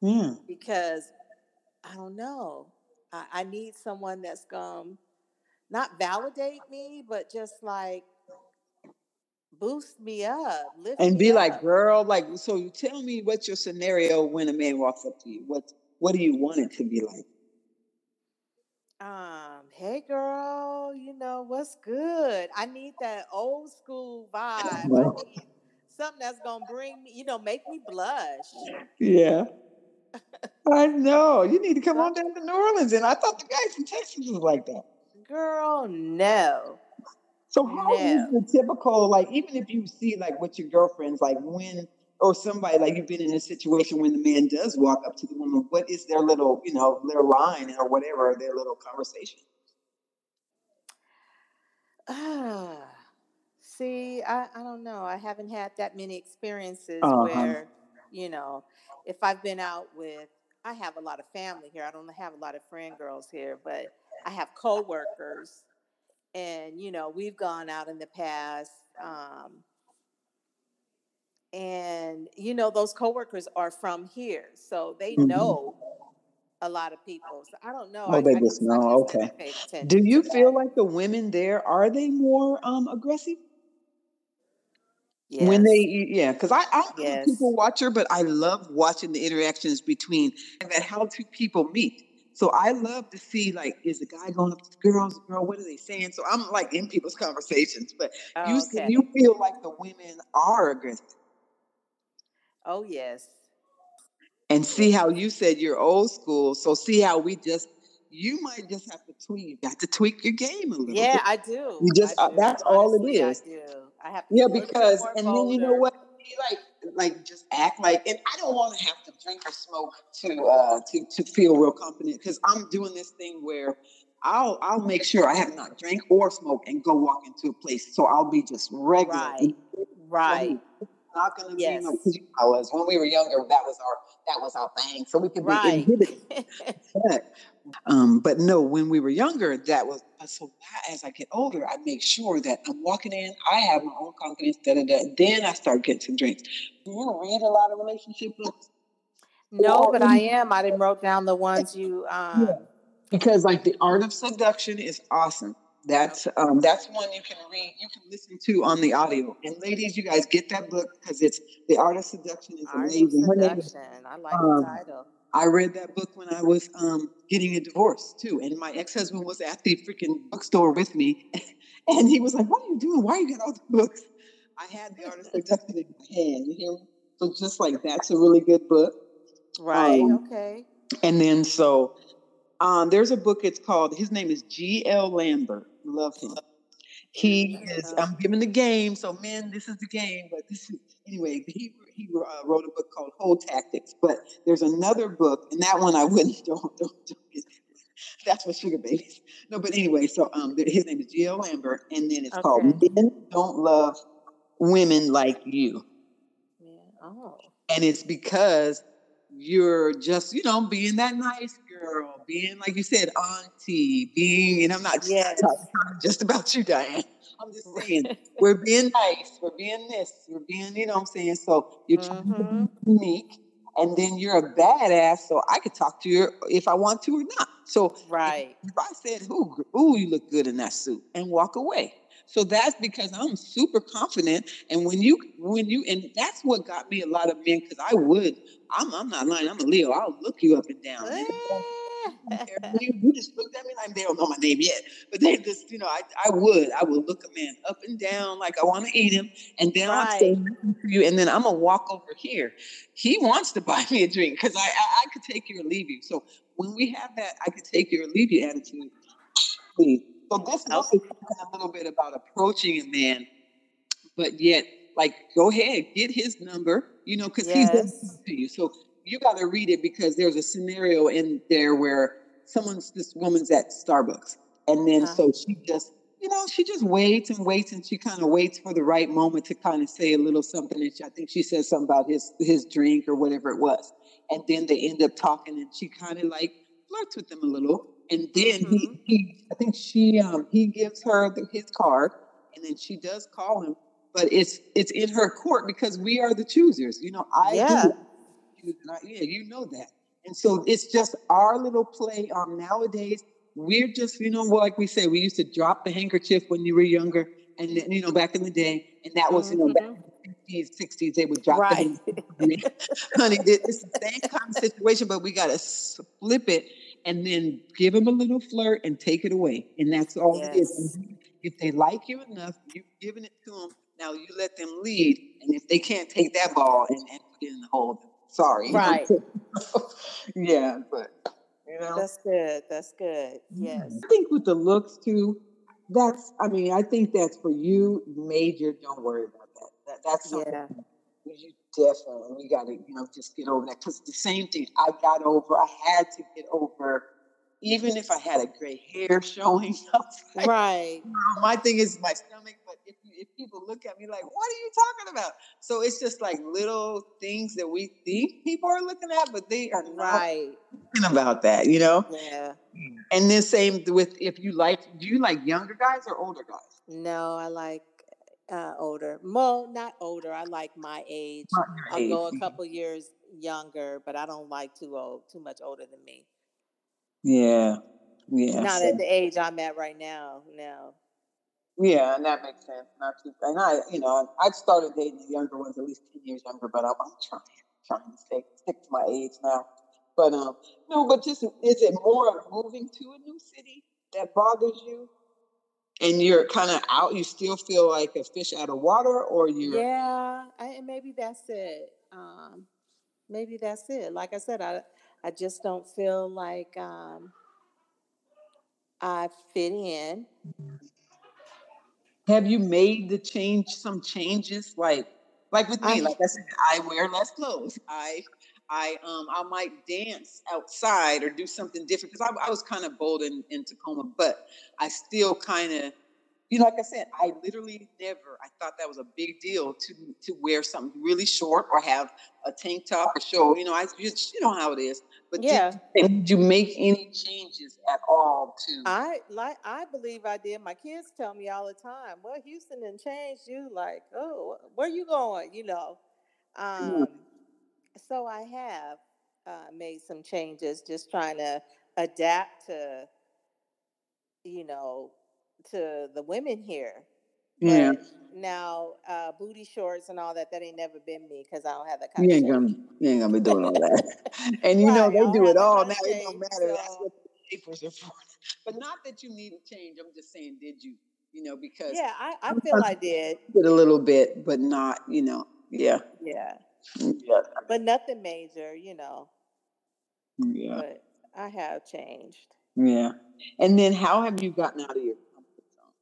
Yeah.
because I don't know. I, I need someone that's going not validate me, but just like boost me up, lift
And be like,
up.
girl, like, so you tell me what's your scenario when a man walks up to you? What what do you want it to be like?
Um, hey girl, you know what's good? I need that old school vibe. I need something that's gonna bring me, you know, make me blush.
Yeah. I know. You need to come on down to New Orleans. And I thought the guys from Texas was like that.
Girl, no,
So how is
no.
the typical, like, even if you see like with your girlfriends, like when or somebody like you've been in a situation when the man does walk up to the woman, what is their little, you know, their line or whatever, their little conversation?
Ah, see, I, I don't know. I haven't had that many experiences
Uh-huh.
where, you know, if I've been out with, I have a lot of family here. I don't have a lot of friend girls here, but I have coworkers, and you know, we've gone out in the past. Um, and you know, those coworkers are from here, so they
Mhm.
know a lot of people. So I don't know.
Oh,
I,
they
I
just
I
know.
just
Okay. Do you feel like the women there are they more um aggressive? When they, yeah, because I, I'm a people
yes.
watcher, but I love watching the interactions between and that how two people meet. So I love to see like, is the guy going up to the girls? Girl, what are they saying? So I'm like in people's conversations, but you
Oh,
s-
okay.
you feel like the women are aggressive,
Oh, yes.
and see how you said you're old school. So see how we just you might just have to tweak. You got to tweak your game a little
Yeah,
bit.
I do. You
just uh,
do.
that's all it
is. I do. I have to
Yeah,
get a little bit
because and then you know what? Like like just act like and I don't want to have to drink or smoke to uh to to feel real confident because I'm doing this thing where I'll I'll make sure I have not drank or smoked and go walk into a place. So I'll be just regular.
Right. Right.
not gonna be no
Yes.
because you know how I was when we were younger, that was our that was our thing. So we could be
Right.
inhibited. But, um, but no, when we were younger, that was so as I get older, I make sure that I'm walking in, I have my own confidence, da da da. Then I start getting some drinks. Do you read a lot of relationship books?
no, but I am. I didn't wrote down the ones you
yeah.
um
Because like the art of seduction is awesome. That's um that's one you can read, you can listen to on the audio. And ladies, you guys get that book because it's the art of seduction is
Art
amazing. Name is
Seduction. I like the
um
title.
I read that book when I was um, getting a divorce too, and my ex-husband was at the freaking bookstore with me, and he was like, "What are you doing? Why you got all the books?" I had the art of seduction in my hand. You hear me? So just like that's a really good book.
Right.
Um,
Okay.
and then so Um, there's a book. It's called. His name is G. L. Lambert. Love him. He is. I'm giving the game. So men, this is the game. But this is anyway. He he uh, wrote a book called Hold Tactics. But there's another book, and that one I wouldn't don't don't. don't that's for sugar babies. No, but anyway, so um, his name is G. L. Lambert, and then it's okay. called Men Don't Love Women Like You.
Yeah. Oh.
And it's because you're just, you know, being that nice girl, being like you said, auntie, being, and I'm not yes. just about you, Diane. I'm just saying, we're being nice, we're being this, we're being, you know what I'm saying? So you're trying mm-hmm. to be unique, and then you're a badass, so I could talk to you if I want to or not. So
right.
if, if I said, ooh, ooh, you look good in that suit, and walk away. So that's because I'm super confident. And when you, when you, and that's what got me a lot of men because I would, I'm, I'm not lying, I'm a Leo. I'll look you up and down. Eh. you just looked at me like they don't know my name yet, but they just, you know, I, I would, I would look a man up and down like I want to eat him, and then right. I'll say you, and then I'm gonna walk over here. He wants to buy me a drink because I, I, I could take you or leave you. So when we have that, I could take you or leave you attitude. Please so this book is talking a little bit about approaching a man, but yet, like, go ahead, get his number, you know, because yes. he's to you. So you got to read it because there's a scenario in there where someone's this woman's at Starbucks, and then uh-huh. so she just, you know, she just waits and waits, and she kind of waits for the right moment to kind of say a little something. And she, I think she says something about his his drink or whatever it was, and then they end up talking, and she kind of like flirts with them a little and then mm-hmm. he, he, I think she, um, he gives her the, his card, and then she does call him, but it's it's in her court because we are the choosers. You know, I
yeah,
do, I, yeah, you know that, and so it's just our little play on nowadays. We're just, you know, like we say, we used to drop the handkerchief when you were younger, and then, you know, back in the day, and that was, you know, back mm-hmm. in the 50s, 60s, they would drop right. the handkerchief. Honey, it's the same kind of situation, but we got to flip it and then give them a little flirt and take it away. And that's all yes. it is. If they like you enough, you've given it to them. Now you let them lead. And if they can't take that ball and, and put it in the hole, sorry.
Right.
yeah, but you know.
That's good. That's good. Mm-hmm. Yes.
I think with the looks too, that's I mean, I think that's for you, major, don't worry about that. that that's something yeah. you definitely we got to you know just get over that because the same thing i got over i had to get over even if i had a gray hair showing
like, right.
my thing is my stomach but if, if people look at me like what are you talking about? So it's just like little things that we think people are looking at but they are not
right.
thinking about that you know?
Yeah.
And then same with if you like do you like younger guys or older guys?
No i like uh, older. Well, not older. I like my age. I'll age. go a couple years younger, but I don't like too old, too much older than me.
Yeah, yeah.
Not so. at the age I'm at right now. No.
Yeah, and that makes sense. Not too. And I, you know, I started dating the younger ones, at least ten years younger, but I'm, I'm trying, trying to stick stick to my age now. But um, no, but just is it more of moving to a new city that bothers you, and you're kind of out you still feel like a fish out of water or you
yeah I, maybe that's it um, maybe that's it like i said i i just don't feel like um, i fit in.
Have you made the change some changes like like with me I, like i said i wear less clothes i I um I might dance outside or do something different because I, I, was kind of bold in, in Tacoma, but I still kind of you know, like I said, I literally never. I thought that was a big deal to to wear something really short or have a tank top or show. You know, I you, you know how it is. But
yeah,
did, did, you make any changes at all to?
I like. I believe I did. My kids tell me all the time, "Well, Houston and changed you." Like, oh, where you going? You know. Um, mm. So I have uh, made some changes, just trying to adapt to, you know, to the women here.
Yeah.
now, uh, booty shorts and all that, that ain't never been me because I don't have that kind of.
you
ain't
Gonna, you ain't gonna be doing all that. and you right, know, they do it all now. It don't matter. So. That's what the papers are for. But not that you need to change. I'm just saying, did you? You know, because.
Yeah, I, I feel I did.
Did a little bit, but not, you know, yeah.
Yeah.
Yeah.
But nothing major, you know.
Yeah.
But I have changed.
Yeah. And then how have you gotten out of your comfort zone?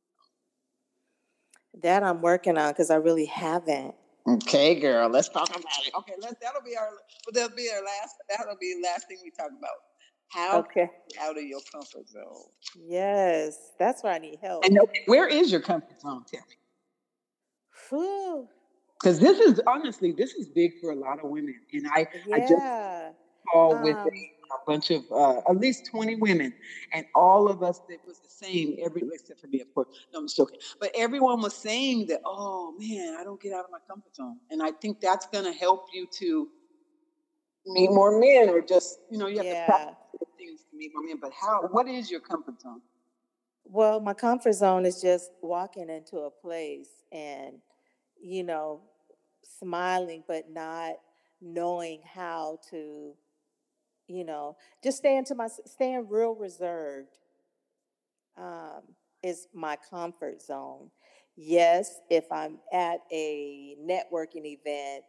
That I'm working on because I really haven't.
Okay, girl, let's talk about it. Okay, let's that'll be our that'll be our last that'll be the last thing we talk about. How
Okay.
out of your comfort zone.
Yes, that's where I need help.
And where is your comfort zone, Tell me?
Whew.
Because this is honestly, this is big for a lot of women. And I, I just
Yeah.
called with
Um,
a, a bunch of uh, at least 20 women, and all of us it was the same, every except for me, of course. No, I'm joking. But everyone was saying that, oh man, I don't get out of my comfort zone. And I think that's gonna help you to meet more men or just, you know, you have to practice things to meet more men. But how what is your comfort zone?
Well, my comfort zone is just walking into a place and, you know, smiling, but not knowing how to, you know, just staying to my, staying real reserved um, is my comfort zone. Yes, if I'm at a networking event,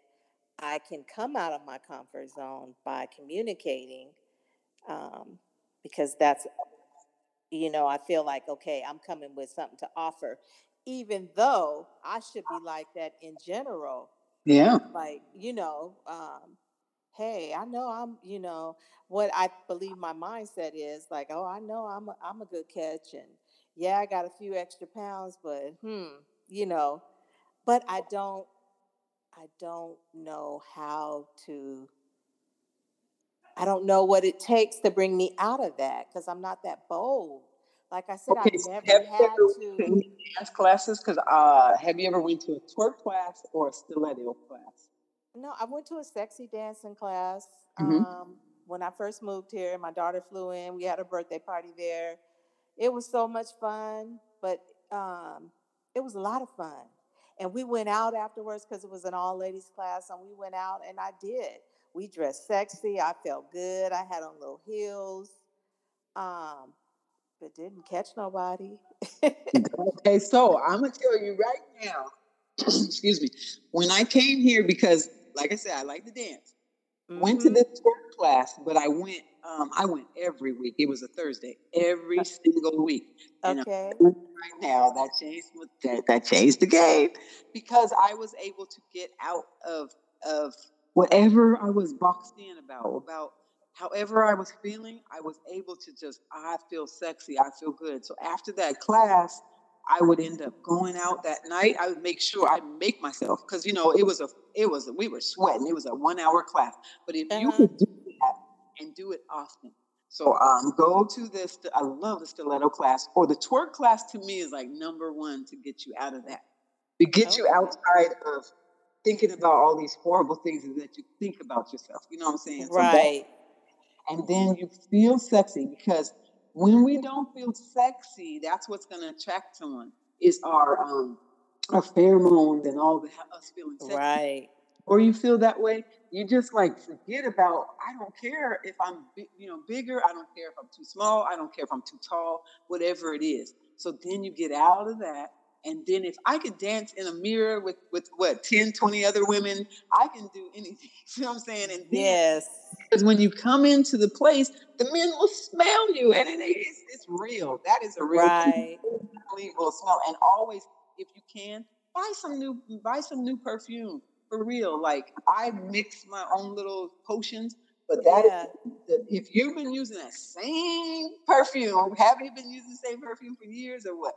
I can come out of my comfort zone by communicating um, because that's you know, I feel like, okay, I'm coming with something to offer, even though I should be like that in general.
Yeah.
Like, you know, um, hey, I know I'm, you know, what I believe my mindset is like, oh, I know I'm a, I'm a good catch. And yeah, I got a few extra pounds, but hmm, you know, but I don't, I don't know how to I don't know what it takes to bring me out of that because I'm not that bold. Like I said,
Okay,
I've never
have you
had
ever to dance classes? Because uh, have you ever went to a twerk class or a stiletto class?
No, I went to a sexy dancing class
Mhm.
um, when I first moved here. My daughter flew in. We had a birthday party there. It was so much fun, but um, it was a lot of fun. And we went out afterwards because it was an all ladies class, and we went out, and I did. We dressed sexy. I felt good. I had on little heels, um, but didn't catch nobody.
Okay, so I'm gonna tell you right now. excuse me. When I came here, because like I said, I like to dance. Went to
Mhm.
this twerk class, but I went. Um, I went every week. It was a Thursday, every single week. And
Okay.
right now that changed that, that changed the game because I was able to get out of of whatever I was boxed in about about however I was feeling. I was able to just I feel sexy. I feel good. So after that class, I would end up going out that night. I would make sure I make myself because you know it was a it was a, we were sweating. It was a one hour class, but if you
Uh-huh.
could do that and do it often. So um, go to this. I love the stiletto class or the twerk class. To me, is like number one to get you out of that, to get you outside of thinking about all these horrible things that you think about yourself. You know what I'm saying? So
Right.
And then you feel sexy because when we don't feel sexy, that's what's going to attract someone. Is our um our pheromones and all the us feeling sexy
Right.
or you feel that way, you just like forget about. I don't care if I'm, you know, bigger. I don't care if I'm too small. I don't care if I'm too tall. Whatever it is. So then you get out of that, and then if I could dance in a mirror with with what 10, 20 other women, I can do anything. You know what I'm saying? And then
Yes.
because when you come into the place, the men will smell you, and it is it's real. That is a real.
Right.
Smell. And always, if you can, buy some new buy some new perfume for real. Like I mix my own little potions, but that is
Yeah.
that if you've been using that same perfume, have you been using the same perfume for years or what?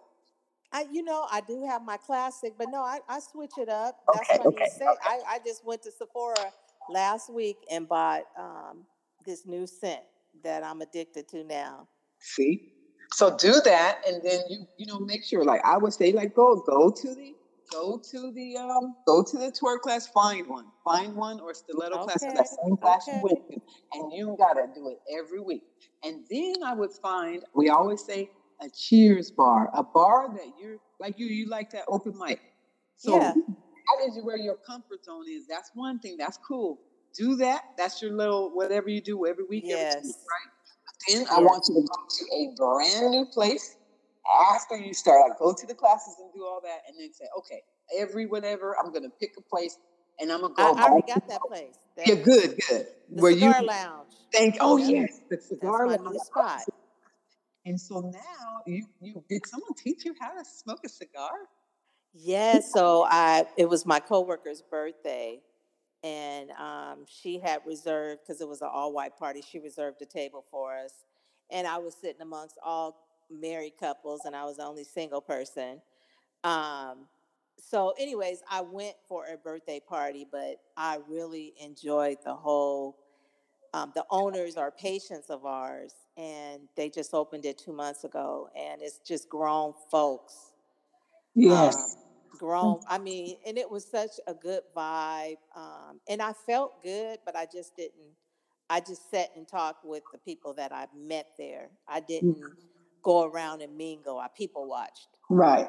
I, you know, I do have my classic, but no, I, I switch it up. That's
Okay,
funny
okay,
you say. I, I just went to Sephora last week and bought um, this new scent that I'm addicted to now.
See? So do that and then you you know make sure like I would say like go go to the go to the um go to the twerk class, find one. Find one or stiletto class that
Okay,
same class
okay.
you went to. And you gotta do it every week. And then I would find we always say a cheers bar, a bar that you're like you you like that open mic. So
Yeah.
that is where your comfort zone is. That's one thing. That's cool. Do that. That's your little whatever you do every week, every two weeks,
Yes.
right? Then I want you to go to a brand new place after you start. Like go to the classes and do all that, and then say, okay, every whatever, I'm gonna pick a place and I'm gonna go.
I, I already got that place. That
yeah, good, good.
The
Where
cigar
you
lounge.
thank? Oh
Yep.
yes, the cigar
That's my
lounge.
new spot.
And so now you you did someone teach you how to smoke a cigar?
Yeah, so I it was my coworker's birthday, and um, she had reserved because it was an all white party. She reserved a table for us, and I was sitting amongst all married couples, and I was the only single person. Um, so, anyways, I went for a birthday party, but I really enjoyed the whole. Um, the owners are patients of ours, and they just opened it two months ago, and it's just grown folks
Yes.
um, grown. I mean, and it was such a good vibe. Um, and I felt good, but I just didn't. I just sat and talked with the people that I met there. I didn't go around and mingle. I people watched.
right.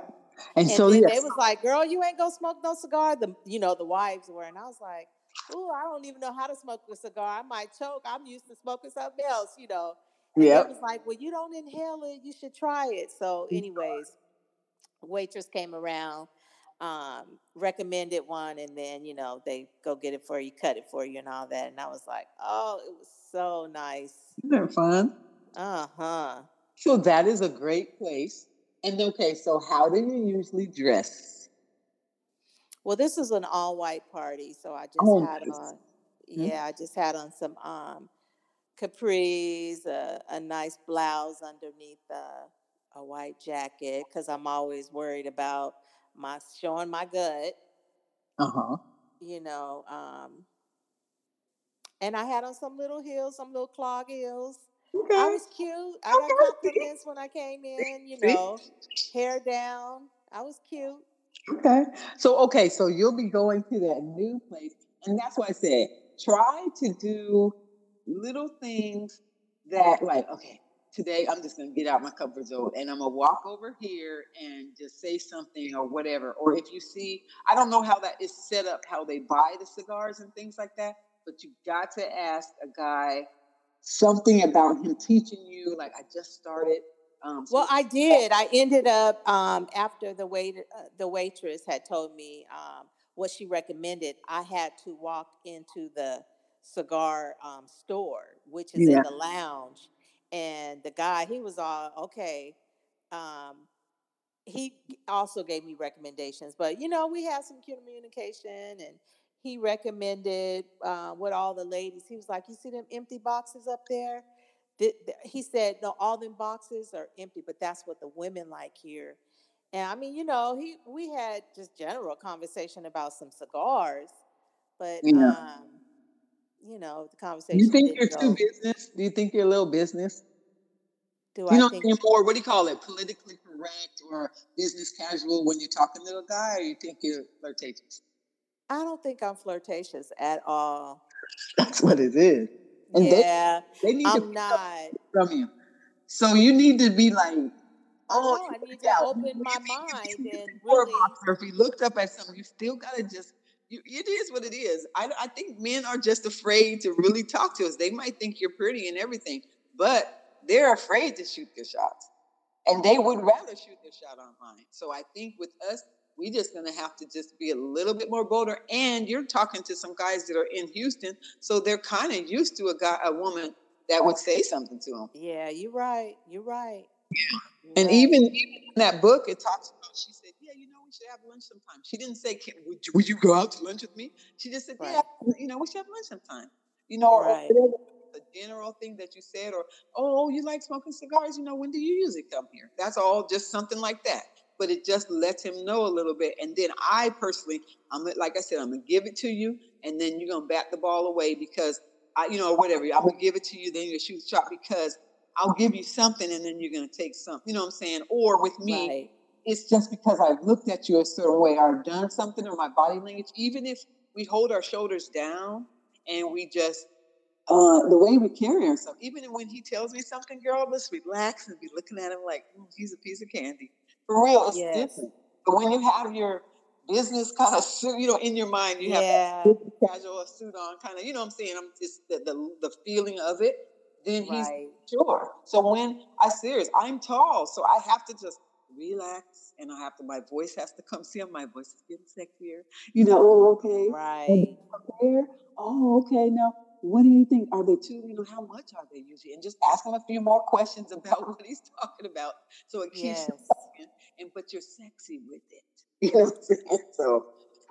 And,
And
so yes.
they was like, "Girl, you ain't gonna smoke no cigar." The you know the wives were, and I was like, "Ooh, I don't even know how to smoke a cigar. I might choke. I'm used to smoking something else, you know." And
Yep.
they was like, "Well, you don't inhale it. You should try it." So, anyways, waitress came around, um, recommended one, and then you know they go get it for you, cut it for you, and all that. And I was like, "Oh, it was so nice."
Isn't that fun?
Uh huh.
So that is a great place. And okay, so how do you usually dress?
Well, this is an all white party, so I just
Oh,
had
nice.
on, yeah, I just had on some um capris, a, a nice blouse underneath a, a white jacket, because I'm always worried about my showing my gut,
Uh-huh.
you know. Um, and I had on some little heels, some little clog heels. I
Okay.
was cute. I got
Okay.
compliments when I came in, you know, hair down. I was cute.
Okay. So okay, so you'll be going to that new place. And that's why I said try to do little things that like, okay, today I'm just gonna get out my comfort zone and I'm gonna walk over here and just say something or whatever. Or if you see, I don't know how that is set up, how they buy the cigars and things like that, but you got to ask a guy something about him teaching you, like I just started. Um,
Well, I did. I ended up um, after the wait uh, the waitress had told me um, what she recommended. I had to walk into the cigar um, store, which is
Yeah.
in the lounge, and the guy he was all okay. Um, he also gave me recommendations, but you know we had some communication, and he recommended uh, what all the ladies. He was like, "You see them empty boxes up there." He said, no, all them boxes are empty, but that's what the women like here. And I mean, you know, he we had just general conversation about some cigars, but
Yeah.
um, you know, the conversation
you think you're too business? Do you think you're a little business?
Do
You
I
know,
think?
more, what do you call it, politically correct or business casual when you're talking to a guy, or you think you're flirtatious?
I don't think I'm flirtatious at all.
That's what it is. And
Yeah,
they need to
I'm
up
not.
from you. So you need to be like, oh.
I need to open
If
my
you- if
mind
you-
and
or
really.
if you looked up at something, you still gotta just. You, it is what it is. I, I think men are just afraid to really talk to us. They might think you're pretty and everything, but they're afraid to shoot their shots, and they would rather shoot their shot online. So I think with us, we just gonna have to just be a little bit more bolder. And you're talking to some guys that are in Houston, so they're kind of used to a guy, a woman that would say something to them.
Yeah, you're right. You're right. You're
And
right.
even, even in that book, it talks about. She said, "Yeah, you know, we should have lunch sometime." She didn't say, Can, would, you, "Would you go out to lunch with me?" She just said, "Yeah, you know, we should have lunch sometime." You know, or
Right.
whatever the general thing that you said, or oh, you like smoking cigars? You know, when do you usually come here? That's all, just something like that. But it just lets him know a little bit. And then I personally, I'm like I said, I'm gonna give it to you, and then you're gonna bat the ball away because I, you know, whatever. I'm gonna give it to you, then you shoot the shot because I'll give you something, and then you're gonna take something. You know what I'm saying? Or with me,
Right.
it's just because I've looked at you a certain way or done something or my body language, even if we hold our shoulders down and we just uh, the way we carry ourselves, even when he tells me something, girl, let's relax and be looking at him like "Mm, he's a piece of candy. For real, it's
Yes.
different. But when you have your business kind of suit, you know, in your mind, you have
Yeah.
casual suit on, kind of, you know what I'm saying? I'm just the, the, the feeling of it. Then he's
Right.
Sure. So when I serious, I'm tall, so I have to just relax, and I have to. My voice has to come. See, my voice is getting sexier. You know, oh, okay,
right.
There. Oh, okay. Now, what do you think? Are they too? You know, how much are they usually? And just ask him a few more questions about what he's talking about, so it keeps yes. And but you're sexy with it. You know what I'm saying? So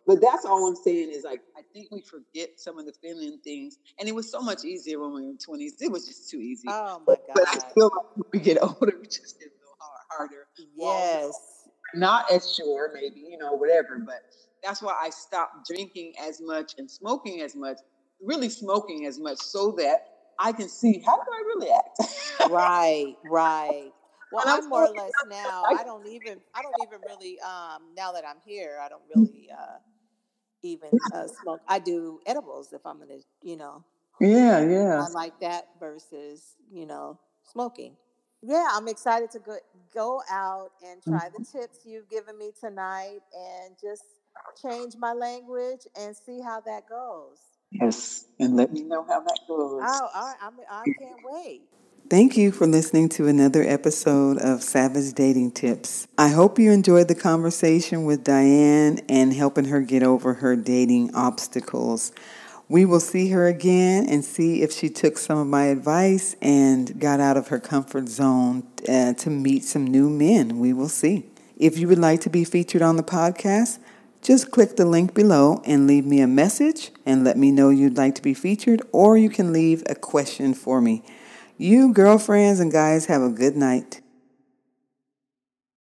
but that's all I'm saying is like I think we forget some of the feminine things, and it was so much easier when we were in twenties. It was just too easy.
Oh my god!
But I feel like when we get older, we just get a little harder.
Yes.
Not as sure, maybe you know whatever, but that's why I stopped drinking as much and smoking as much, really smoking as much, so that I can see how do I really act.
right, right. Well, I'm more or less now. I don't even. I don't even really. Um, now that I'm here, I don't really. Uh, even uh, smoke. I do edibles if I'm gonna, you know.
Yeah, yeah.
I like that versus, you know, smoking. Yeah, I'm excited to go go out and try the mm-hmm. tips you've given me tonight and just change my language and see how that goes.
Yes, and let me know how that goes.
Oh, I, I, I can't wait.
Thank you for listening to another episode of Savage Dating Tips. I hope you enjoyed the conversation with Diane and helping her get over her dating obstacles. We will see her again and see if she took some of my advice and got out of her comfort zone uh, to meet some new men. We will see. If you would like to be featured on the podcast, just click the link below and leave me a message and let me know you'd like to be featured, or you can leave a question for me. You girlfriends and guys have a good night.